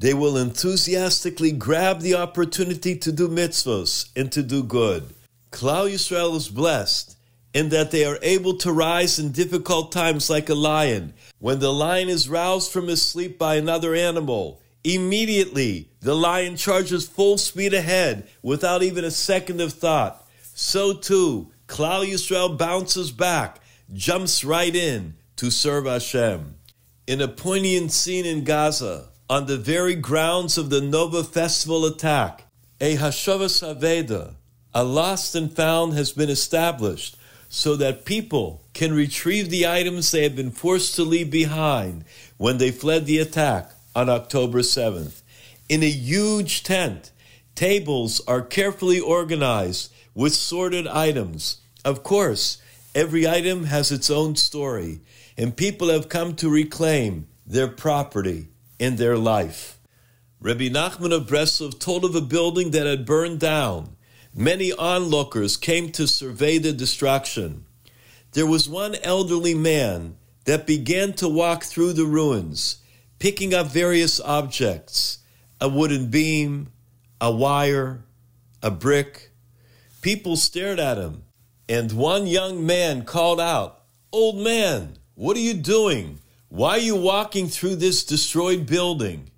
S17: they will enthusiastically grab the opportunity to do mitzvos and to do good. Klal Yisrael is blessed in that they are able to rise in difficult times like a lion. When the lion is roused from his sleep by another animal, immediately the lion charges full speed ahead without even a second of thought. So too, Klal Yisrael bounces back, jumps right in to serve Hashem. In a poignant scene in Gaza, on the very grounds of the Nova Festival attack, a Hashavas Aveda, a lost and found, has been established
S18: so that people can retrieve the items they have been forced to leave behind when they fled the attack on October 7th. In a huge tent, tables are carefully organized with sorted items. Of course, every item has its own story, and people have come to reclaim their property in their life. Rabbi Nachman of Breslov told of a building that had burned down. Many onlookers came to survey the destruction. There was one elderly man that began to walk through the ruins, picking up various objects a wooden beam, a wire, a brick. People stared at him, and one young man called out, Old man, what are you doing? Why are you walking through this destroyed building?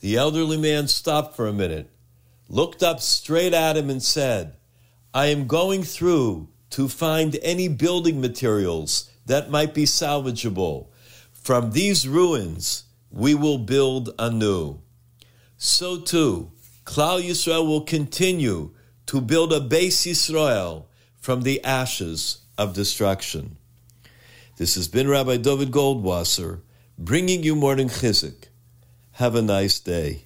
S18: The elderly man stopped for a minute, looked up straight at him, and said, I am going through to find any building materials that might be salvageable. From these ruins, we will build anew. So too, Klal Yisrael will continue to build a Beis Yisrael from the ashes of destruction. This has been Rabbi Dovid Goldwasser bringing you morning Chizuk. Have a nice day.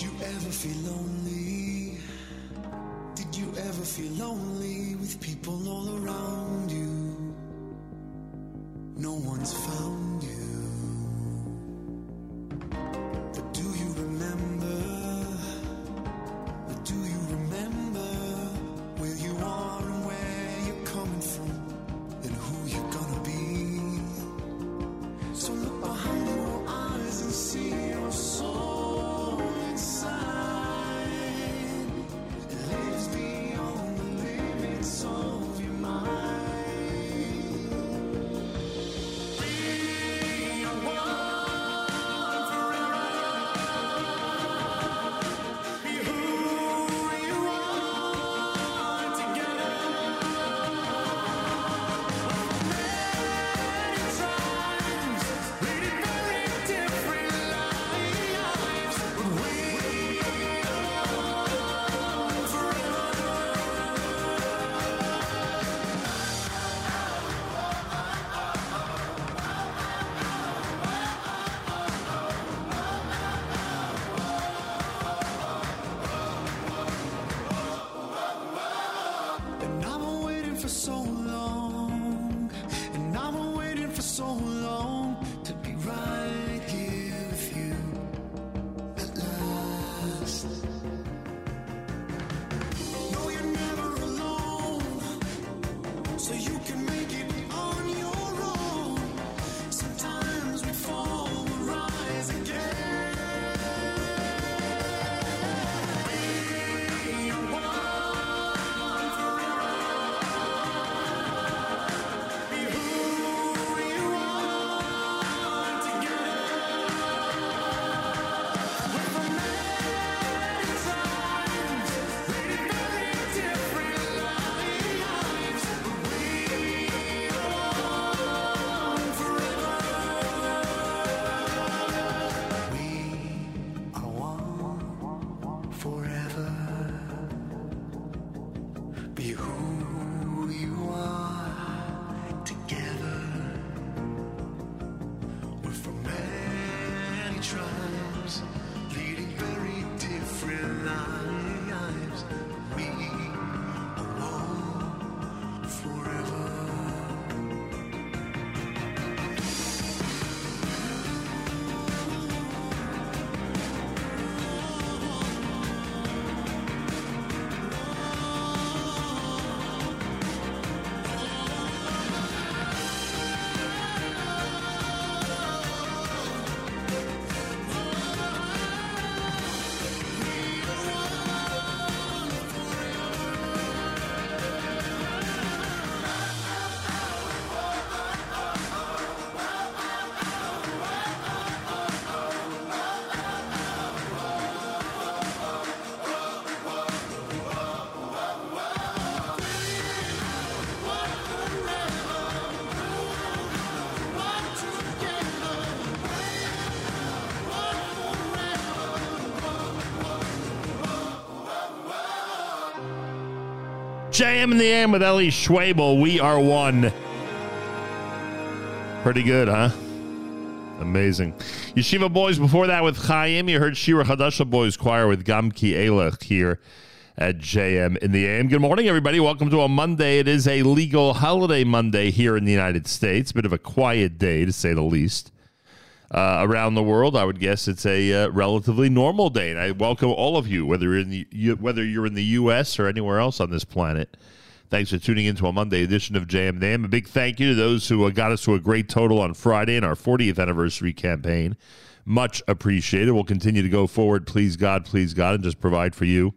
S19: Did you ever feel lonely? Did you ever feel lonely with people all around you?
S6: JM in the AM with Eli Schwebel. We are one. Pretty good, huh? Amazing. Yeshiva Boys before that with Chaim. You heard Shira Hadasha Boys Choir with Gamki Elech here at JM in the AM. Good morning, everybody. Welcome to a Monday. It is a legal holiday Monday here in the United States. Bit of a quiet day, to say the least. Uh, around the world, I would guess it's a uh, relatively normal day, and I welcome all of you, whether you're in the you, whether you're in the U.S. or anywhere else on this planet. Thanks for tuning in to a Monday edition of JM Nam. A big thank you to those who uh, got us to a great total on Friday in our 40th anniversary campaign. Much appreciated. We'll continue to go forward, please God, please God, and just provide for you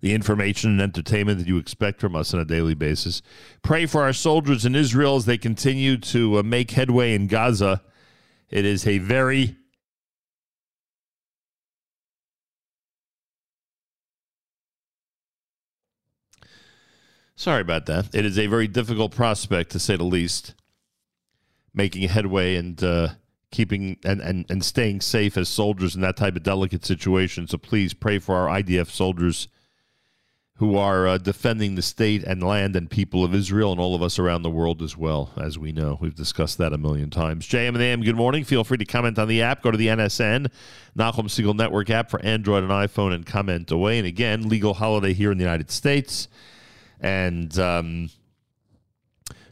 S6: the information and entertainment that you expect from us on a daily basis. Pray for our soldiers in Israel as they continue to uh, make headway in Gaza. It is a very Sorry about that. It is a very difficult prospect, to say the least, making headway and uh, keeping and, and, and staying safe as soldiers in that type of delicate situation. So please pray for our IDF soldiers who are uh, defending the state and land and people of Israel and all of us around the world as well, as we know. We've discussed that a million times. JM and AM, good morning. Feel free to comment on the app. Go to the NSN, Nachum Segal Network app for Android and iPhone and comment away. And again, legal holiday here in the United States. And um,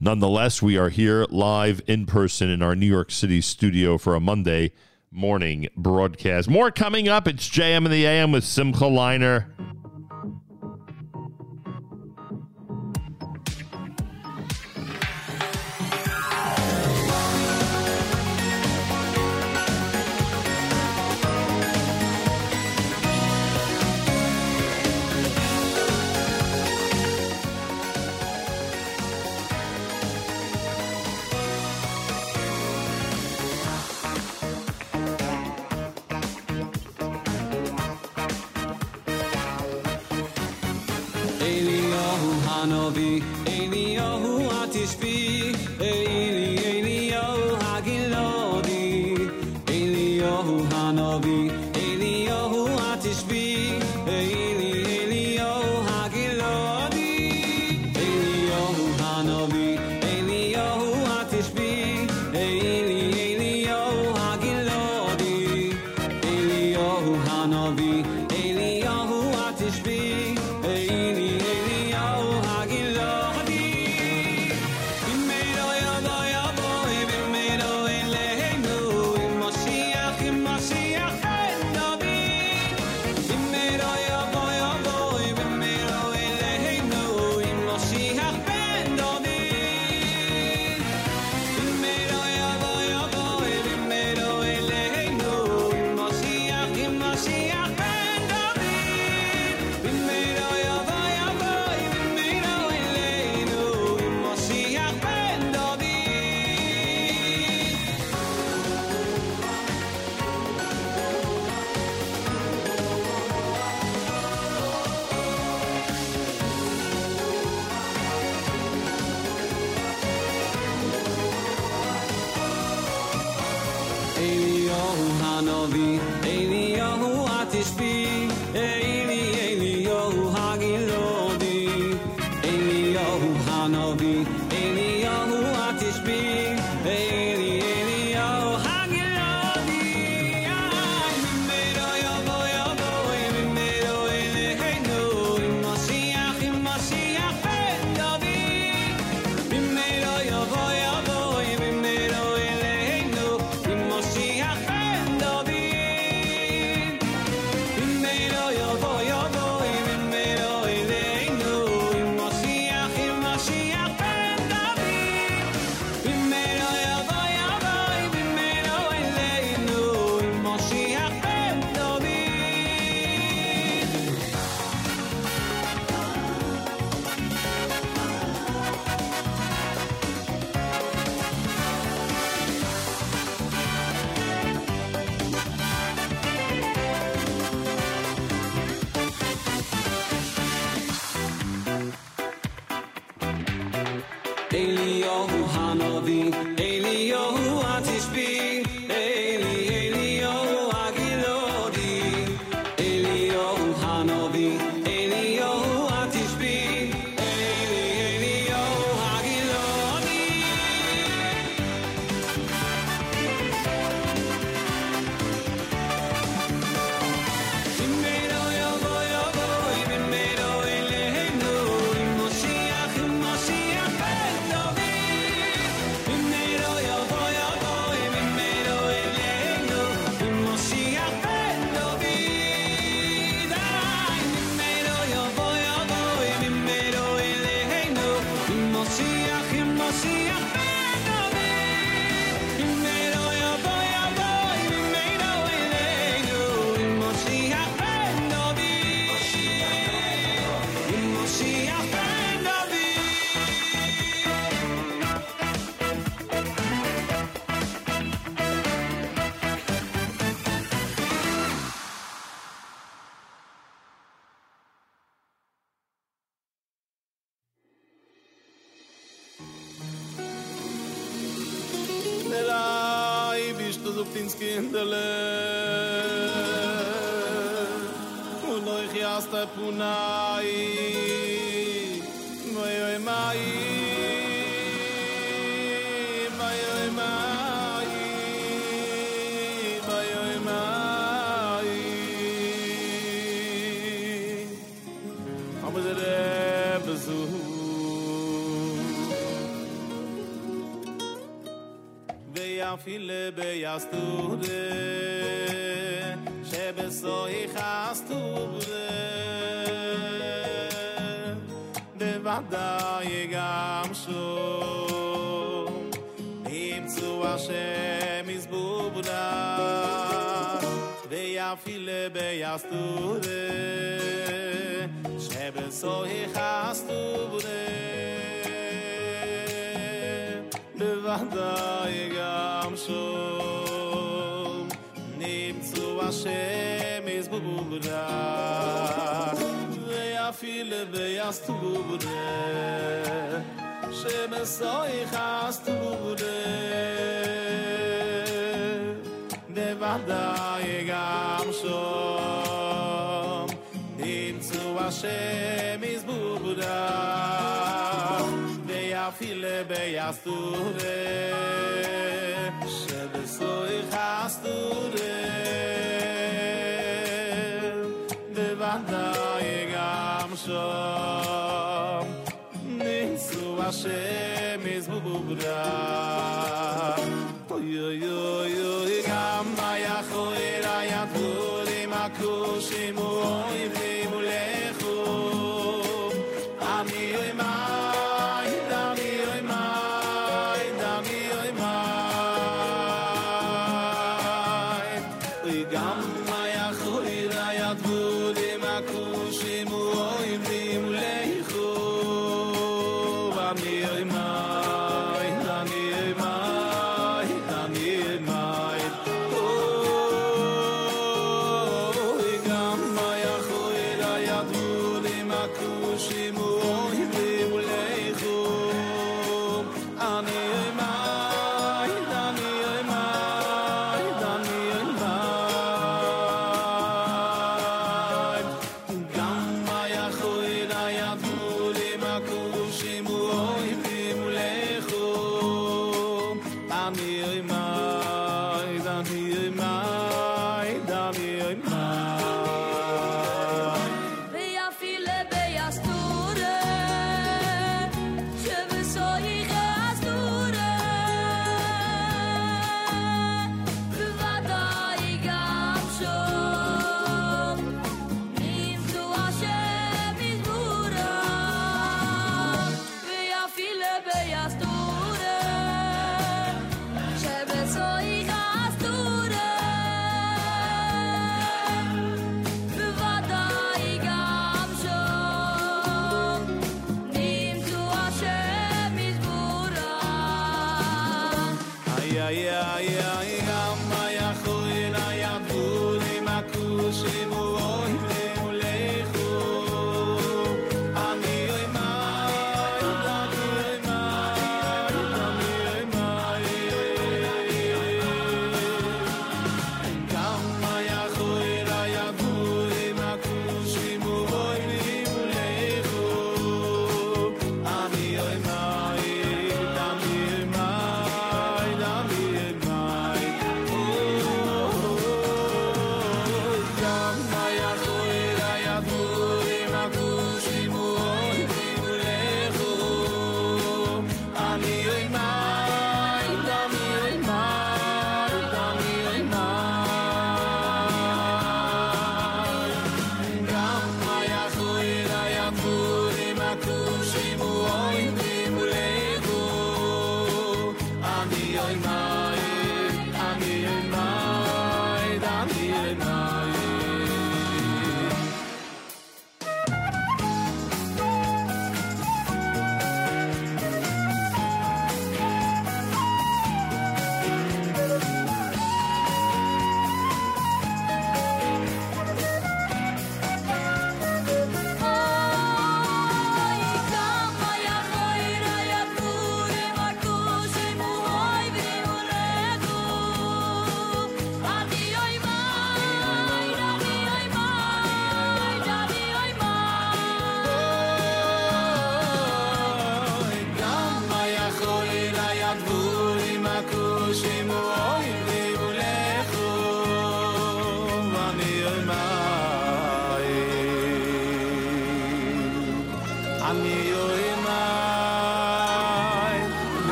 S6: nonetheless, we are here live in person in our New York City studio for a Monday morning broadcast. More coming up. It's JM and the AM with Simcha Leiner.
S5: Eliyahu Hanavi, Eliyahu HaTishbi, Eli Hanavi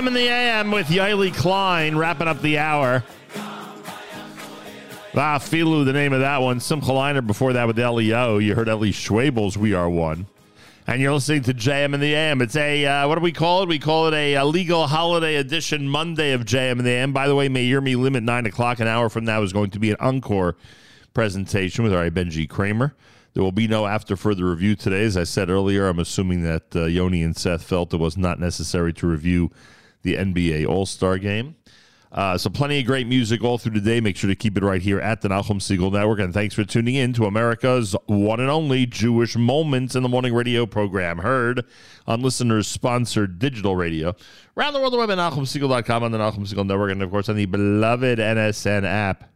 S18: JM in the AM with Yaeli Klein wrapping up the hour. Ah, Filu, the name of that one. Simcha Leiner before that with LEO. You heard Eli Schwebel's We Are One. And you're listening to JM in the AM. It's a, uh, what do we call it? We call it a, a legal holiday edition Monday of JM in the AM. By the way, May Hear Me Limit 9 o'clock. An hour from now is going to be an encore presentation with our Benji Kramer. There will be no after further review today. As I said earlier, I'm assuming that uh, Yoni and Seth felt it was not necessary to review the NBA All Star game. Uh, so, plenty of great music all through the day. Make sure to keep it right here at the Nachum Segal Network. And thanks for tuning in to America's one and only Jewish Moments in the Morning radio program, heard on listeners sponsored digital radio around the world, the web at NachumSegal.com on the Nachum Segal Network, and of course on the beloved NSN app.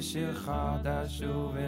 S5: שיר חדש ובעננה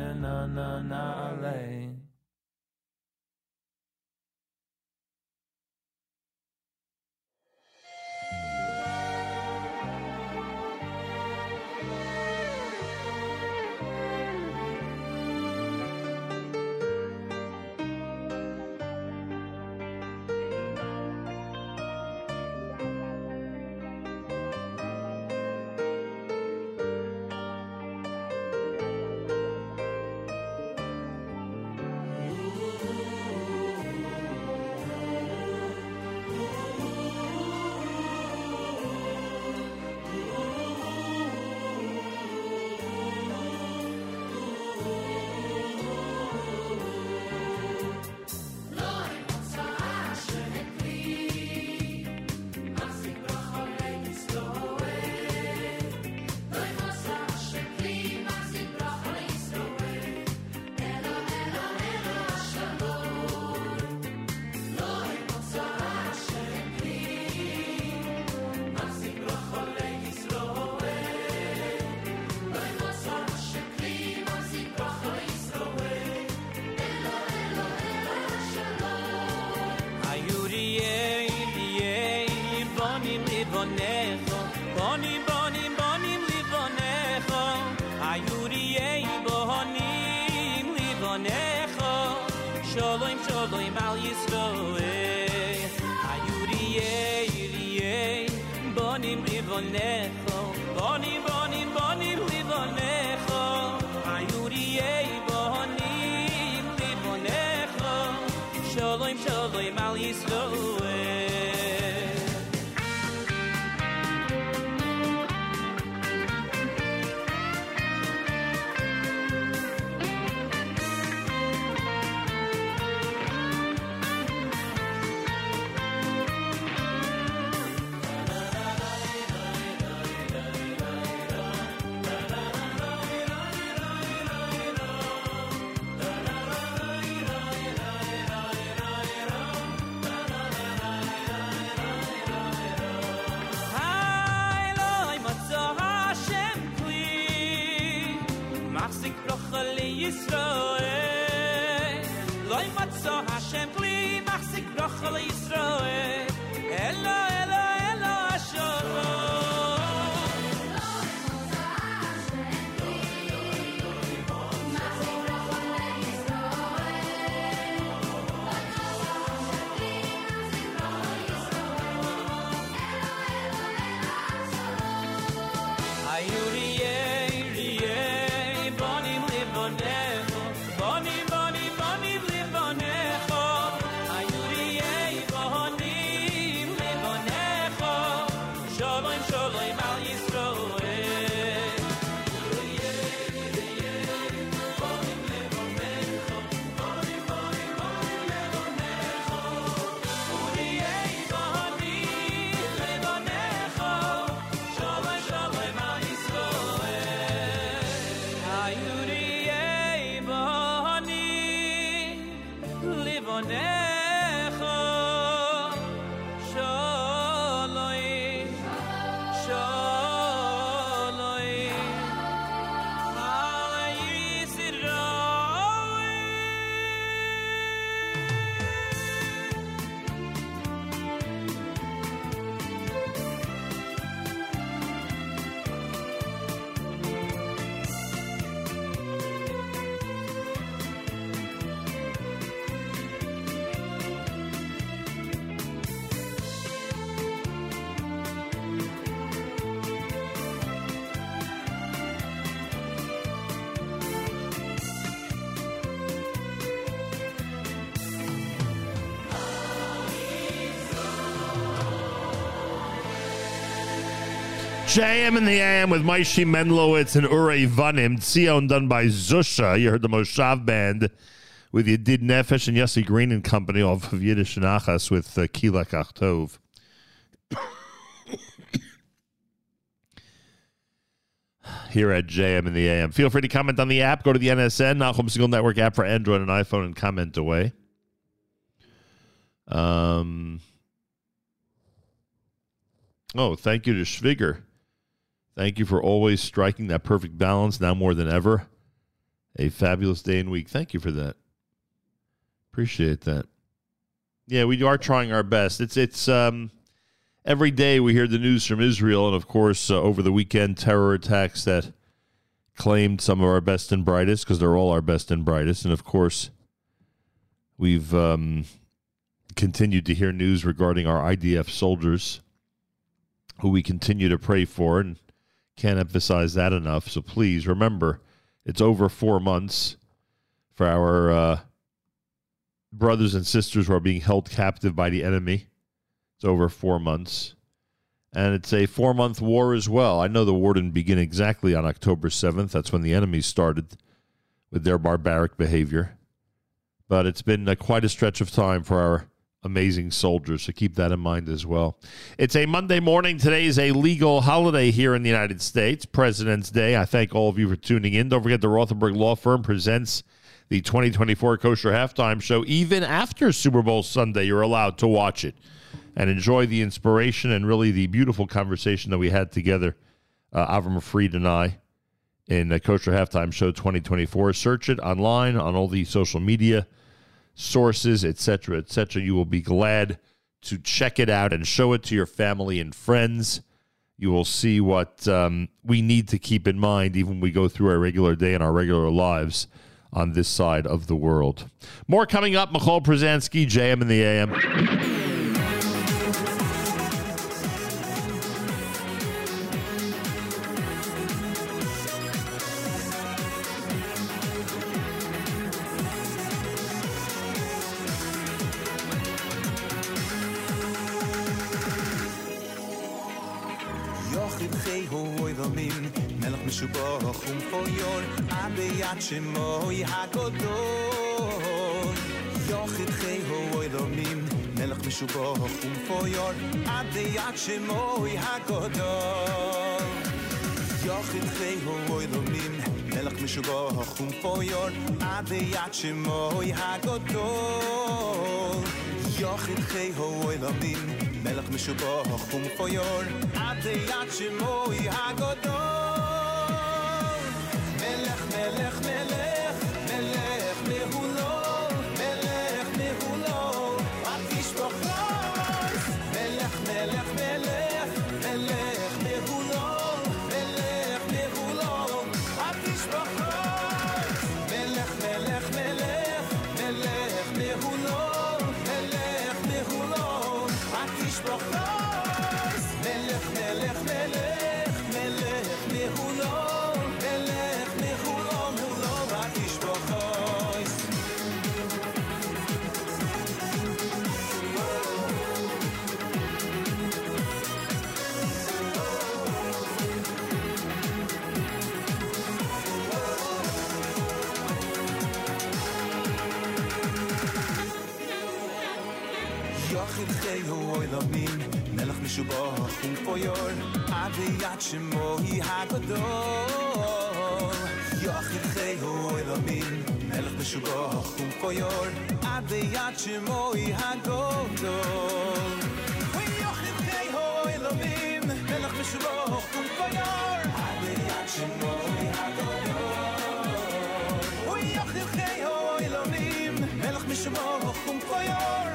S6: JM in the AM with Maishi Menlowitz and Ure Vanim. Tzion done by Zusha. You heard the Moshav Band with Yedid Nefesh and Yossi Green and Company off of Yiddish Nachas with uh, Kilak Achtov. here at JM in the AM. Feel free to comment on the app. Go to the NSN, Nachum Segal Network app for Android and iPhone, and comment away. Um. Oh, thank you to Schwiger. Thank you for always striking that perfect balance now more than ever. A fabulous day and week. Thank you for that. Appreciate that. Yeah, we are trying our best. It's it's um every day we hear the news from Israel and of course uh, over the weekend terror attacks that claimed some of our best and brightest because they're all our best and brightest and of course we've um continued to hear news regarding our IDF soldiers who we continue to pray for and can't emphasize that enough. So please remember, it's over four months for our uh, brothers and sisters who are being held captive by the enemy. It's over four months. And it's a four month war as well. I know the war didn't begin exactly on October 7th. That's when the enemy started with their barbaric behavior. But it's been uh, quite a stretch of time for our amazing soldiers. So keep that in mind as well. It's a Monday morning. Today is a legal holiday here in the United States, President's Day. I thank all of you for tuning in. Don't forget the Rothenberg Law Firm presents the 2024 Kosher Halftime Show. Even after Super Bowl Sunday, you're allowed to watch it and enjoy the inspiration and really the beautiful conversation that we had together, uh, Avram Fried and I, in the Kosher Halftime Show 2024. Search it online on all the social media sources, etc., etc. You will be glad to check it out and show it to your family and friends. You will see what um, we need to keep in mind even when we go through our regular day and our regular lives on this side of the world. More coming up. Michal Przansky, JM in the AM.
S3: Abiyat shemoi hagodol Yochid chei hoi v'min Melech mishubach um foyor Abiyat shemoi hagodol Yochid chei hoi v'min Melech mishubach um foyor Abiyat shemoi hagodol Yochid chei hoi v'min Melech mishubach um foyor Adiyat shemoi hagodol Melech, melech,
S20: gat shmo hi hakado yoch ik khay ho el amin elch beshugo khum koyol ad de yat hi hakado we khay ho el amin elch beshugo khum koyol ad de yat khay khum
S4: koyol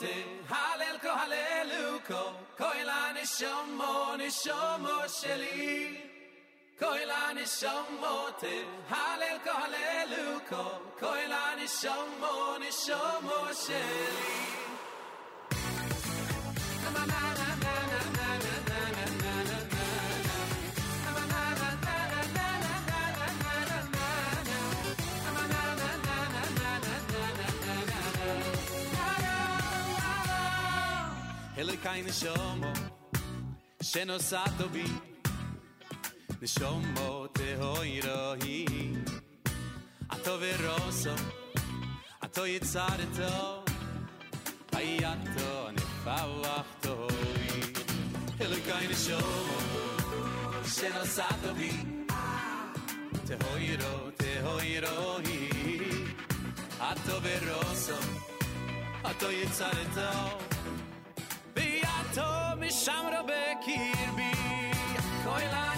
S4: te halel ko halelu ko koila ni
S20: shomo
S4: ni shomo koila ni shomo te halelu ko koila ni helikai neshomo sheno sato bi neshomo te hoirohi ato hayato nefawachto hoi helikai neshomo sheno sato bi te hoiro I tól mi sham ro be kirbi. Koila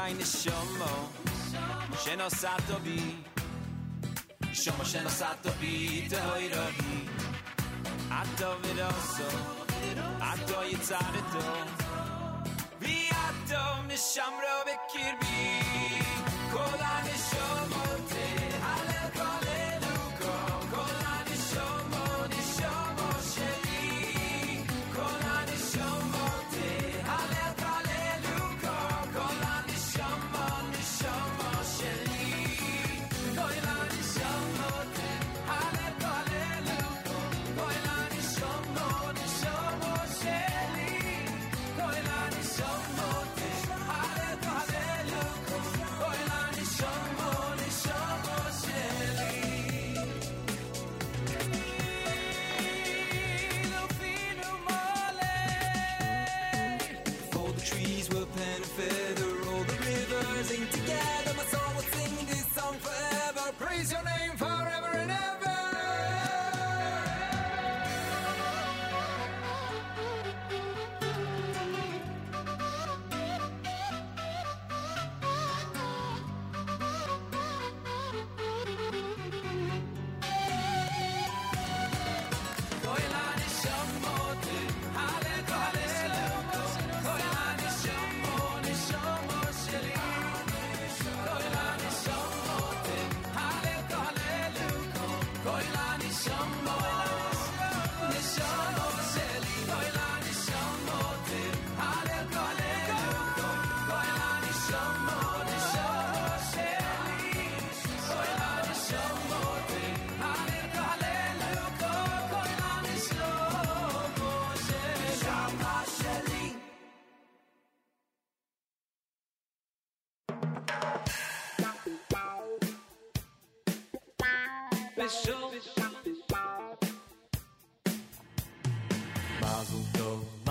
S4: kaj neshomo שנוסעת בי שומו שנוסעת בי תהוירו היא עתו ורוסו עתו יצרתו ועתו נשמרו בקרבי כל ה...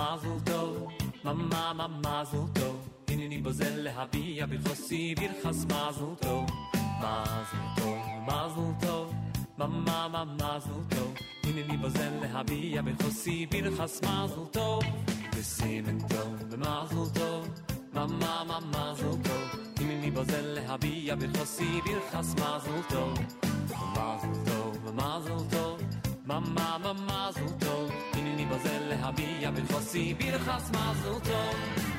S5: mazel tov, mama ma mazel tov. Hinini bazel lehabia bilchosi birchas mazel tov, mazel tov, mazel tov, mama ma mazel tov. Hinini bazel lehabia bilchosi birchas mazel tov, besimen tov, mazel tov, mama ma mazel tov. Hinini bazel lehabia bilchosi birchas mazel tov, mazel tov, mazel tov, mama ma mazel tov. בזה להביע ולפוסי בלחס מזלתו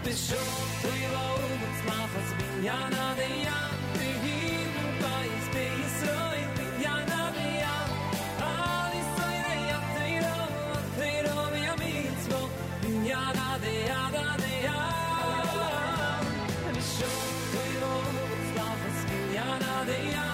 S5: ושוב תראו מצמח אז בניין עד הים והיא בבייס בישראל בניין עד הים על ישראל היה תראו תראו מימיצבו בניין עד הים עד הים ושוב תראו מצמח אז בניין
S4: עד הים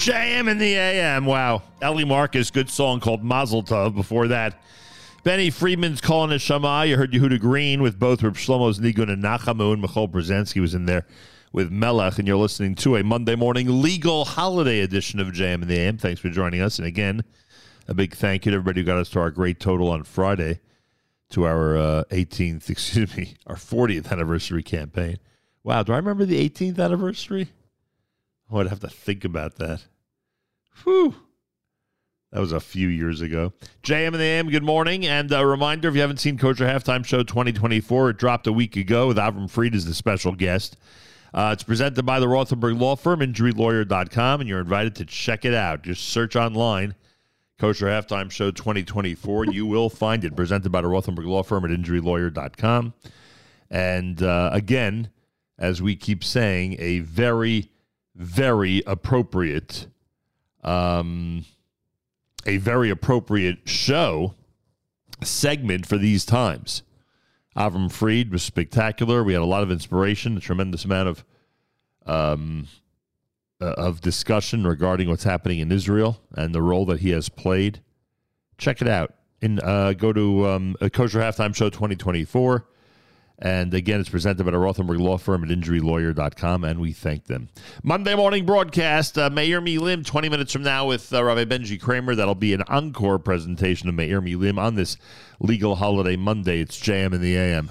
S6: JM in the AM. Wow. Ellie Marcus, good song called Mazel Tov. Before that, Benny Friedman's calling it Shema. You heard Yehuda Green with both Reb Shlomo's Nigun and Nachamun. Michal Brzezinski was in there with Melech, and you're listening to a Monday morning legal holiday edition of JM in the AM. Thanks for joining us. And again, a big thank you to everybody who got us to our great total on Friday to our uh, 18th, excuse me, our 40th anniversary campaign. Wow, do I remember the 18th anniversary? Oh, I'd have to think about that. Whew. That was a few years ago. JM in the AM, good morning. And a reminder if you haven't seen Kosher Halftime Show 2024, it dropped a week ago with Avram Fried as the special guest. Uh, it's presented by the Rothenberg Law Firm, injurylawyer.com, and you're invited to check it out. Just search online, Kosher Halftime Show 2024. You will find it. Presented by the Rothenberg Law Firm at injurylawyer.com. And uh, again, as we keep saying, a very, very appropriate, um, a very appropriate show segment for these times. Avram Fried was spectacular. We had a lot of inspiration, a tremendous amount of um, uh, of discussion regarding what's happening in Israel and the role that he has played. Check it out. In uh, go to um, Kosher Halftime Show 2024. And again, it's presented by the Rothenberg Law Firm at injurylawyer.com, and we thank them. Monday morning broadcast, uh, Meir Milim, 20 minutes from now with uh, Rabbi Benji Kramer. That'll be an encore presentation of Meir Milim on this legal holiday Monday. It's JM in the AM.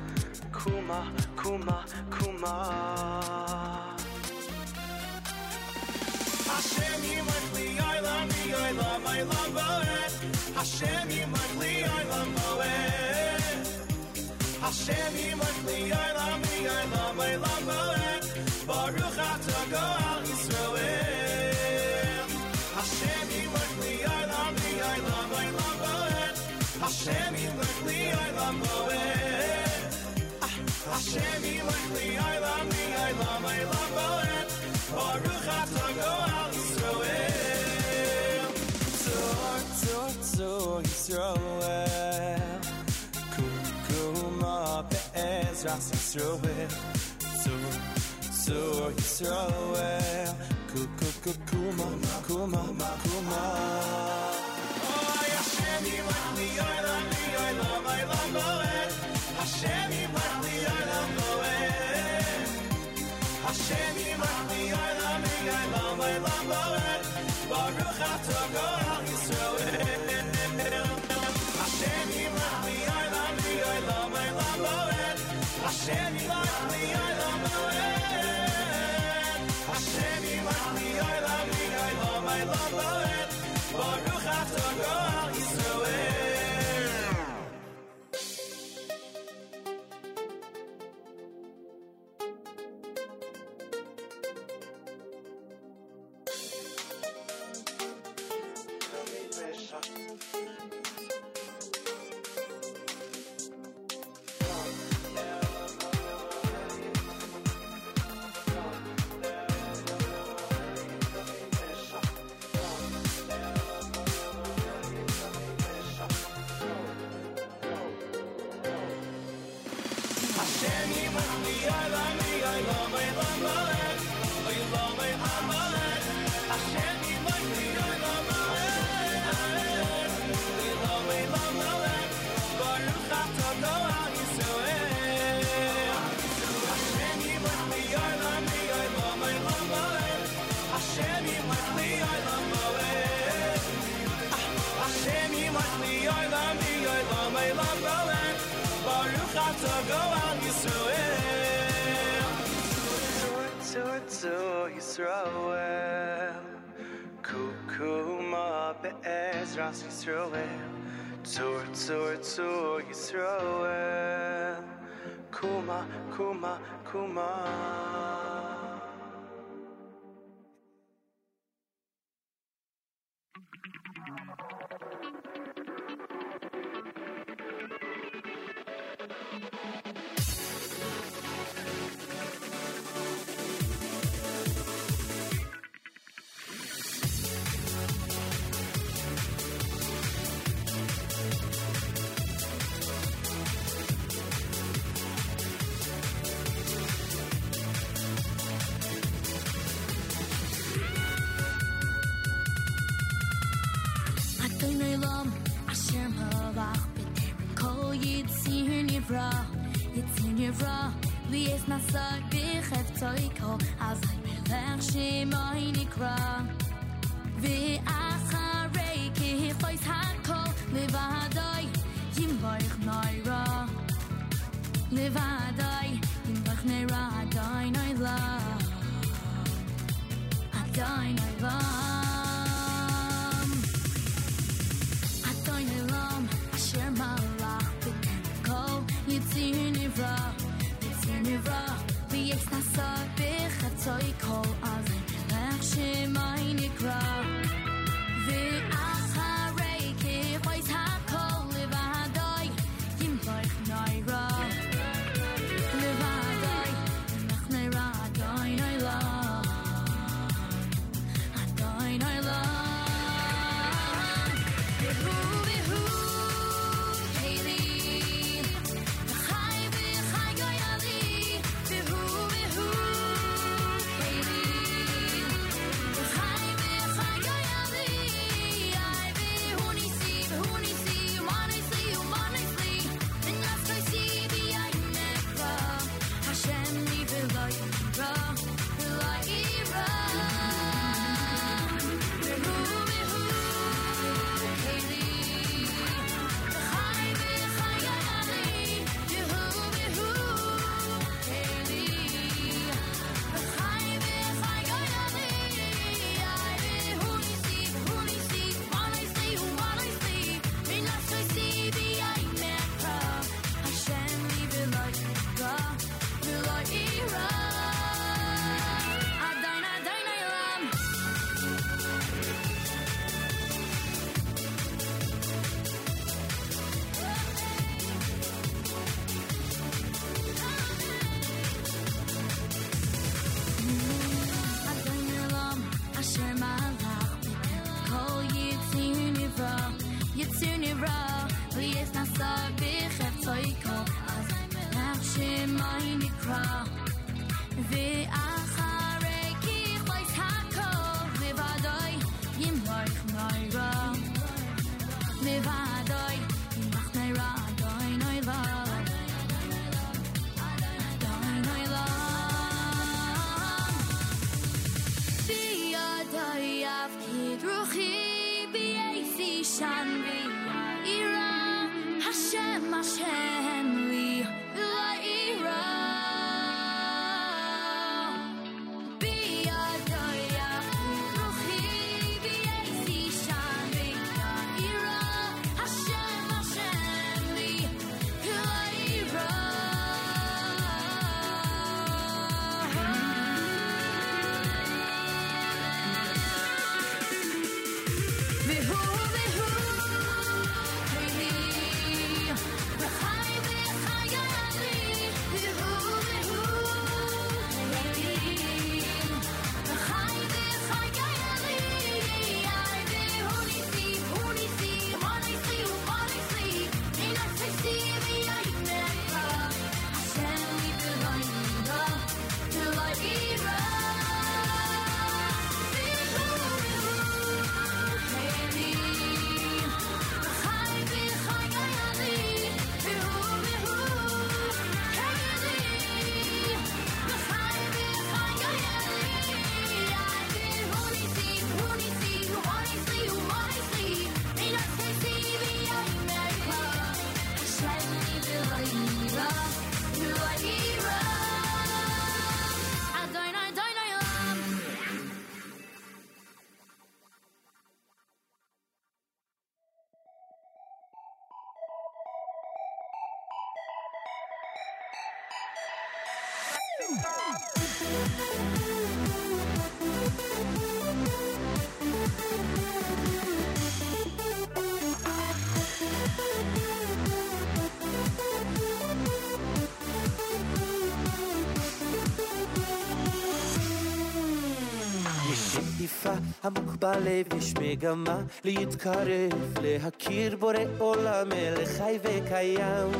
S21: Kuma, kuma, kuma.
S20: Hashem yimach li olam li olam olam boet Hashem yimach li olam boet Hashem yimach li olam li olam olam boet Baruch atah goal Yisroel. Hashem yimach li olam li olam olam boet Hashem yimach Hashem yimach li olam li olam olam boet Baruch atah goal Yisroel
S21: Tzur, tzur, tzur, Yisroel. Kukuma be'ezras Yisroel. Tzur, tzur, Yisroel. Kukukukuma, kuma, kuma.
S20: Hashem yimach li olam li olam olam boet Hashem yimach Hashem yimach li olam li olam olam boet Baruch atah goal Yisroel Hashem yimach li olam li olam olam boet Hashem yimach li olam boet Hashem yimach li olam li olam olam boet Baruch atah goal Yisroel
S18: Kuma, kuma,
S22: Hashem Hashem
S3: בלב יש מגמה להתקרב, להכיר בורא עולם מלך חי וקיים.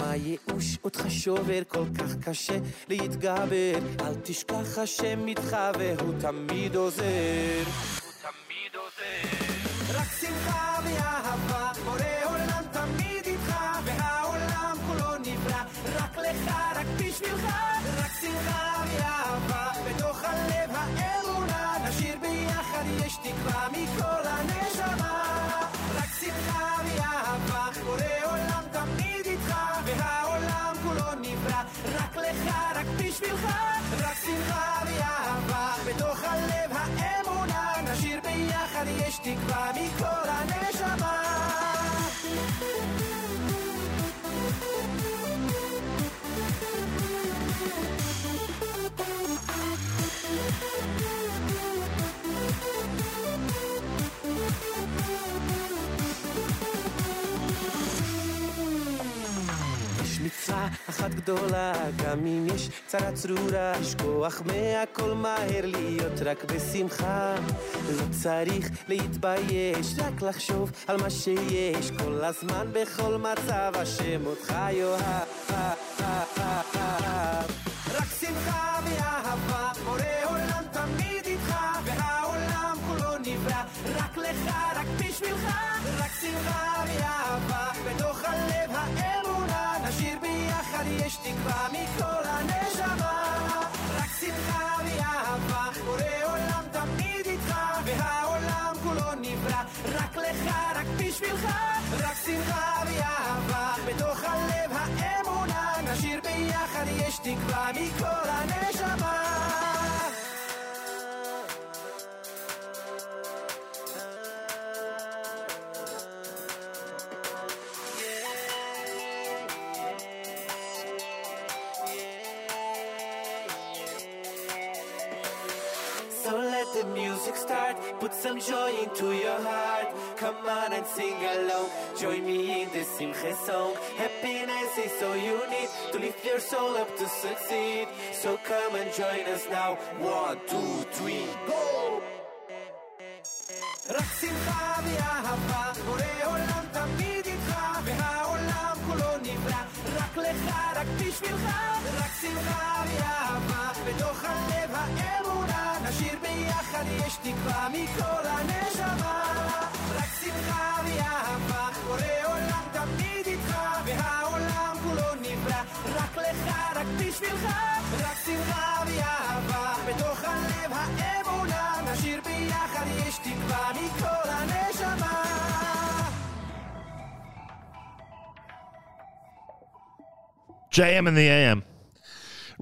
S3: מה ייאוש אותך שובר כל כך קשה להתגבר, אל תשכח השם איתך והוא תמיד עוזר. גדולה, גם אם יש צרה צרורה, לשכוח מהכל מהר, להיות רק בשמחה. לא צריך להתבייש, רק לחשוב על מה שיש, כל הזמן בכל מצב, השם אותך יאהב. רק שמחה ואהבה, בורא עולם תמיד איתך, והעולם כולו נברא, רק לך, רק בשבילך, רק שמחה ואהבה, תקווה מכל הנשמה. רק שמחה ואהבה, בורא עולם תמיד איתך, והעולם כולו נברא, רק לך, רק בשבילך, רק שמחה ואהבה, בתוך הלב האמונה, נשאיר ביחד, יש תקווה מכל music start, put some joy into your heart. Come on and sing along, join me in this Simcha song. Happiness is all you need to lift your soul up to succeed. So come and join us now. One, two, three, go! רק שמחה ואהבה, בורא עולם תמיד איתך, והעולם כולו נברא, רק לך, רק בשבילך, רק שמחה ואהבה, ביחד, יש תקווה מכל הנשמה. רק שמחה ואהבה, בורא עולם תמיד איתך, והעולם כולו נברא, רק לך, רק בשבילך, רק שמחה ואהבה, בתוך הלב האמונה, נשאיר ביחד, יש תקווה מכל הנשמה.
S6: JM in the AM.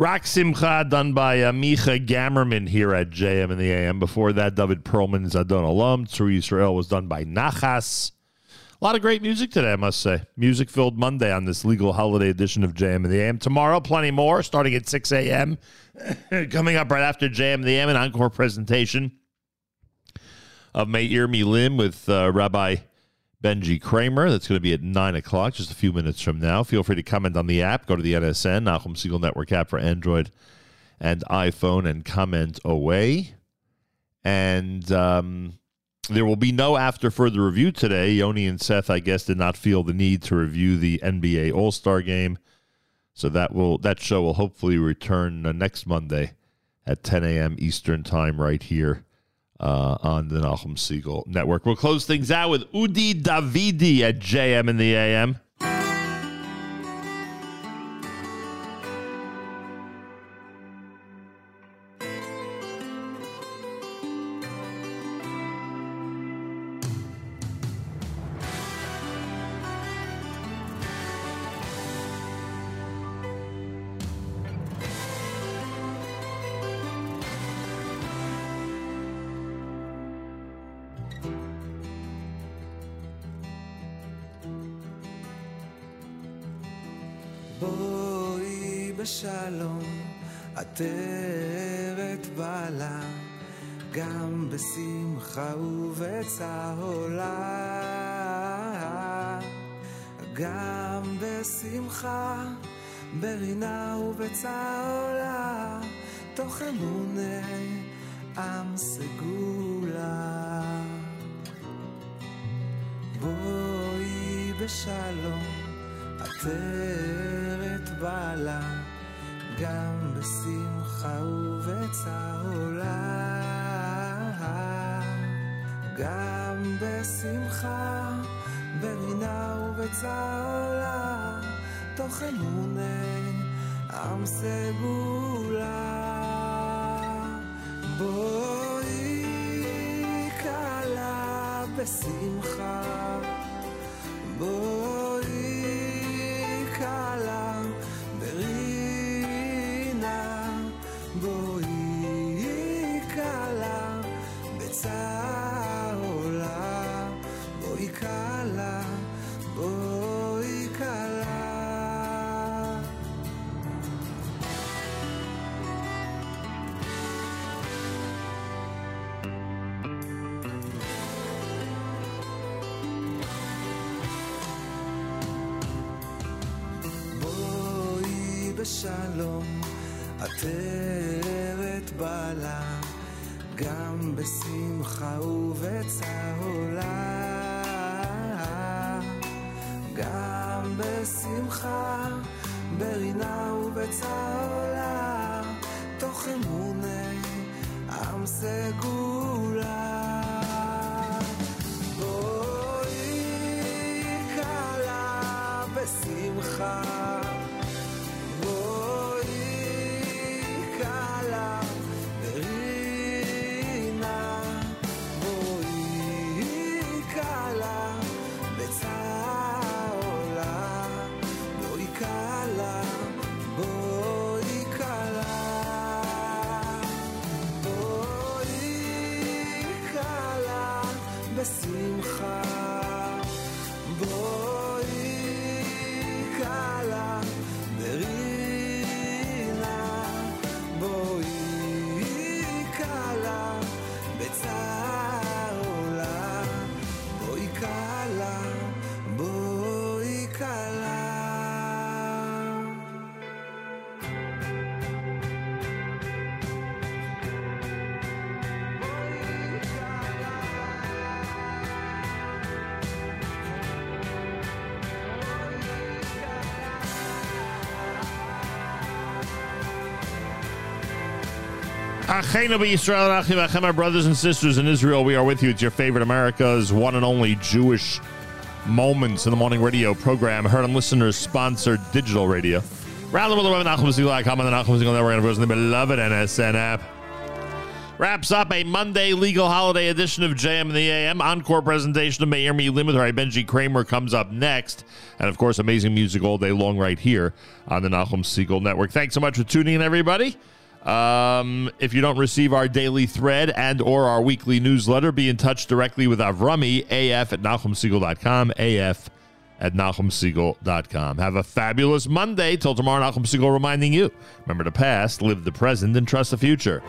S6: Rak Simcha done by uh, Micha Gammerman here at JM in the AM. Before that, David Perlman's Adon Olam. True Israel was done by Nachas. A lot of great music today, I must say. Music filled Monday on this legal holiday edition of JM in the AM. Tomorrow, plenty more, starting at 6 a.m. Coming up right after JM in the AM, an encore presentation of Meir Milim with uh, Rabbi Benji Kramer. That's going to be at 9 o'clock, just a few minutes from now. Feel free to comment on the app. Go to the NSN, Nachum Segal Network app for Android and iPhone, and comment away. And um, there will be no after further review today. Yoni and Seth, I guess, did not feel the need to review the NBA All Star game. So that will that show will hopefully return uh, next Monday at 10 a.m. Eastern Time right here uh, on the Nachum Segal Network. We'll close things out with Udi Davidi at JM in the AM.
S3: בשמחה ובצהולה. גם בשמחה, ברינה ובצהולה, תוך אמוני עם סגולה.
S19: בואי בשלום, עטרת בעלה, גם בשמחה ובצהולה. גם בשמחה, ברינה ובצהלה, תוך אמוני עם סגולה. בואי קלה בשמחה, גם בשמחה, ברינה ובצהולה, תוך אמוני עם סגולה. בואי קלה בשמחה,
S6: Our brothers and sisters in Israel, we are with you. It's your favorite America's one and only Jewish Moments in the Morning radio program, heard on listeners sponsored digital radio. Round the world, NachumSegal.com on the Nachum Segal Network, and the beloved NSN app. Wraps up a Monday legal holiday edition of JM in the AM. Encore presentation of Meir Milim with our Benji Kramer comes up next. And of course, amazing music all day long right here on the Nachum Segal Network. Thanks so much for tuning in, everybody. Um, if you don't receive our daily thread and or our weekly newsletter, be in touch directly with Avrami, af at NachumSegal.com, af at NachumSegal.com. Have a fabulous Monday. Till tomorrow, Nachum Segal reminding you, remember the past, live the present, and trust the future.